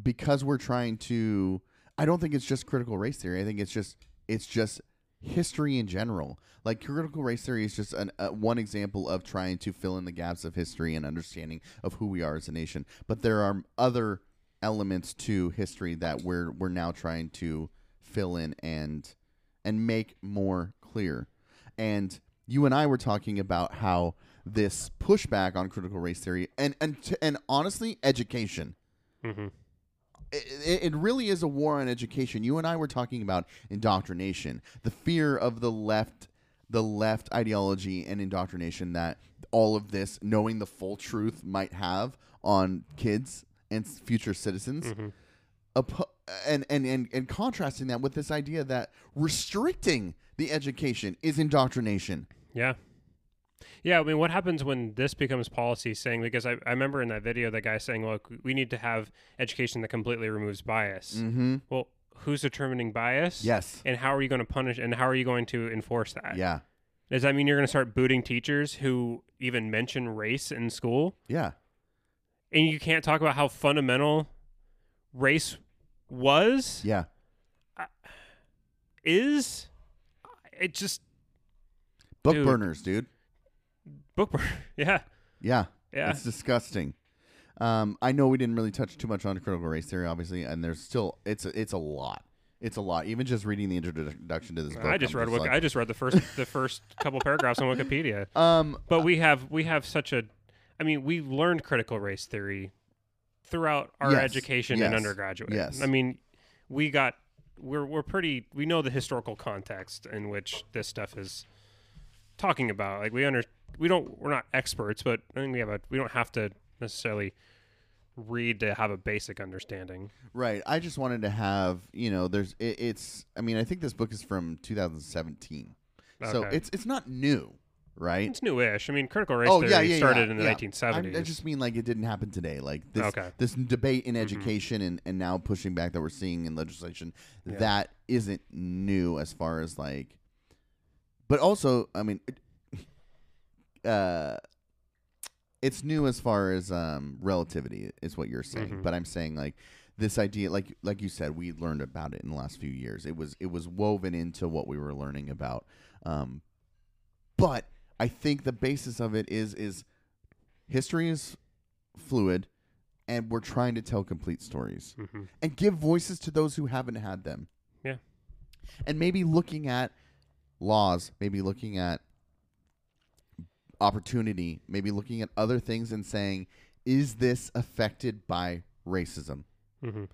because we're trying to I don't think it's just critical race theory. I think it's just it's just history in general. Like critical race theory is just an, uh, one example of trying to fill in the gaps of history and understanding of who we are as a nation. But there are other elements to history that we're we're now trying to fill in and and make more clear. And you and I were talking about how this pushback on critical race theory and and t- and honestly, education. mm-hmm. It, it really is a war on education. You and I were talking about indoctrination, the fear of the left, the left ideology and indoctrination that all of this, knowing the full truth, might have on kids and future citizens Mm-hmm. oppo- and, and, and, and contrasting that with this idea that restricting the education is indoctrination. Yeah. Yeah, I mean, what happens when this becomes policy saying, because I, I remember in that video, the guy saying, look, we need to have education that completely removes bias. Mm-hmm. Well, who's determining bias? Yes. And how are you going to punish and how are you going to enforce that? Yeah. Does that mean you're going to start booting teachers who even mention race in school? Yeah. And you can't talk about how fundamental race was? Yeah. Is? It just, Book Dude. burners, dude. Book, yeah. Yeah. Yeah. It's disgusting. Um, I know we didn't really touch too much on critical race theory, obviously, and there's still it's a, it's a lot. It's a lot. Even just reading the introduction to this book, I just I'm read. Wik- like- I just read the first the first couple paragraphs on Wikipedia. um, But we have we have such a, I mean, we learned critical race theory throughout our Yes, education yes, and undergraduate. yes. I mean, we got we're we're pretty we know the historical context in which this stuff is talking about. Like we under we don't we're not experts, but I think we have a we don't have to necessarily read to have a basic understanding. right. I just wanted to have you know, there's it, it's. I mean, I think this book is from 2017, so it's it's not new, right? It's newish. I mean, critical oh, race Oh theory yeah, yeah, started yeah, in the yeah. 1970s. I, I just mean like it didn't happen today. Like this, Okay. this debate in mm-hmm. education and, and now pushing back that we're seeing in legislation, that isn't new as far as like. But also, I mean, uh, it's new as far as um relativity is what you're saying. Mhm. But I'm saying like this idea, like like you said, we learned about it in the last few years. It was it was woven into what we were learning about. Um, but I think the basis of it is is history is fluid, and we're trying to tell complete stories Mhm. and give voices to those who haven't had them. Yeah. and maybe looking at laws, maybe looking at opportunity, maybe looking at other things and saying, is this affected by racism? Mm-hmm.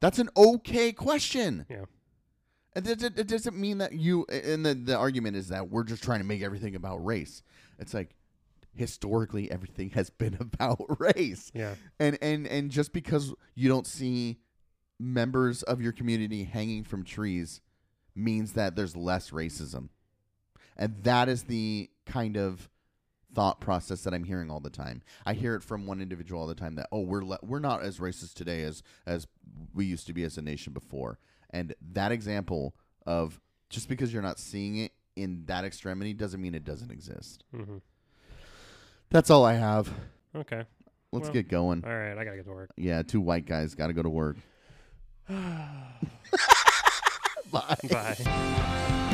That's an okay question. Yeah. It, it, it doesn't mean that you, and the, the argument is that we're just trying to make everything about race. It's like, historically, everything has been about race. Yeah. And, and, and just because you don't see members of your community hanging from trees means that there's less racism. And that is the kind of thought process that I'm hearing all the time. I hear it from one individual all the time that oh we're le- we're not as racist today as as we used to be as a nation before. And that example of just because you're not seeing it in that extremity doesn't mean it doesn't exist. Mm-hmm. That's all I have. Okay. Let's Well, get going. All right. I gotta get to work. Yeah, two white guys got to go to work. Bye. Bye.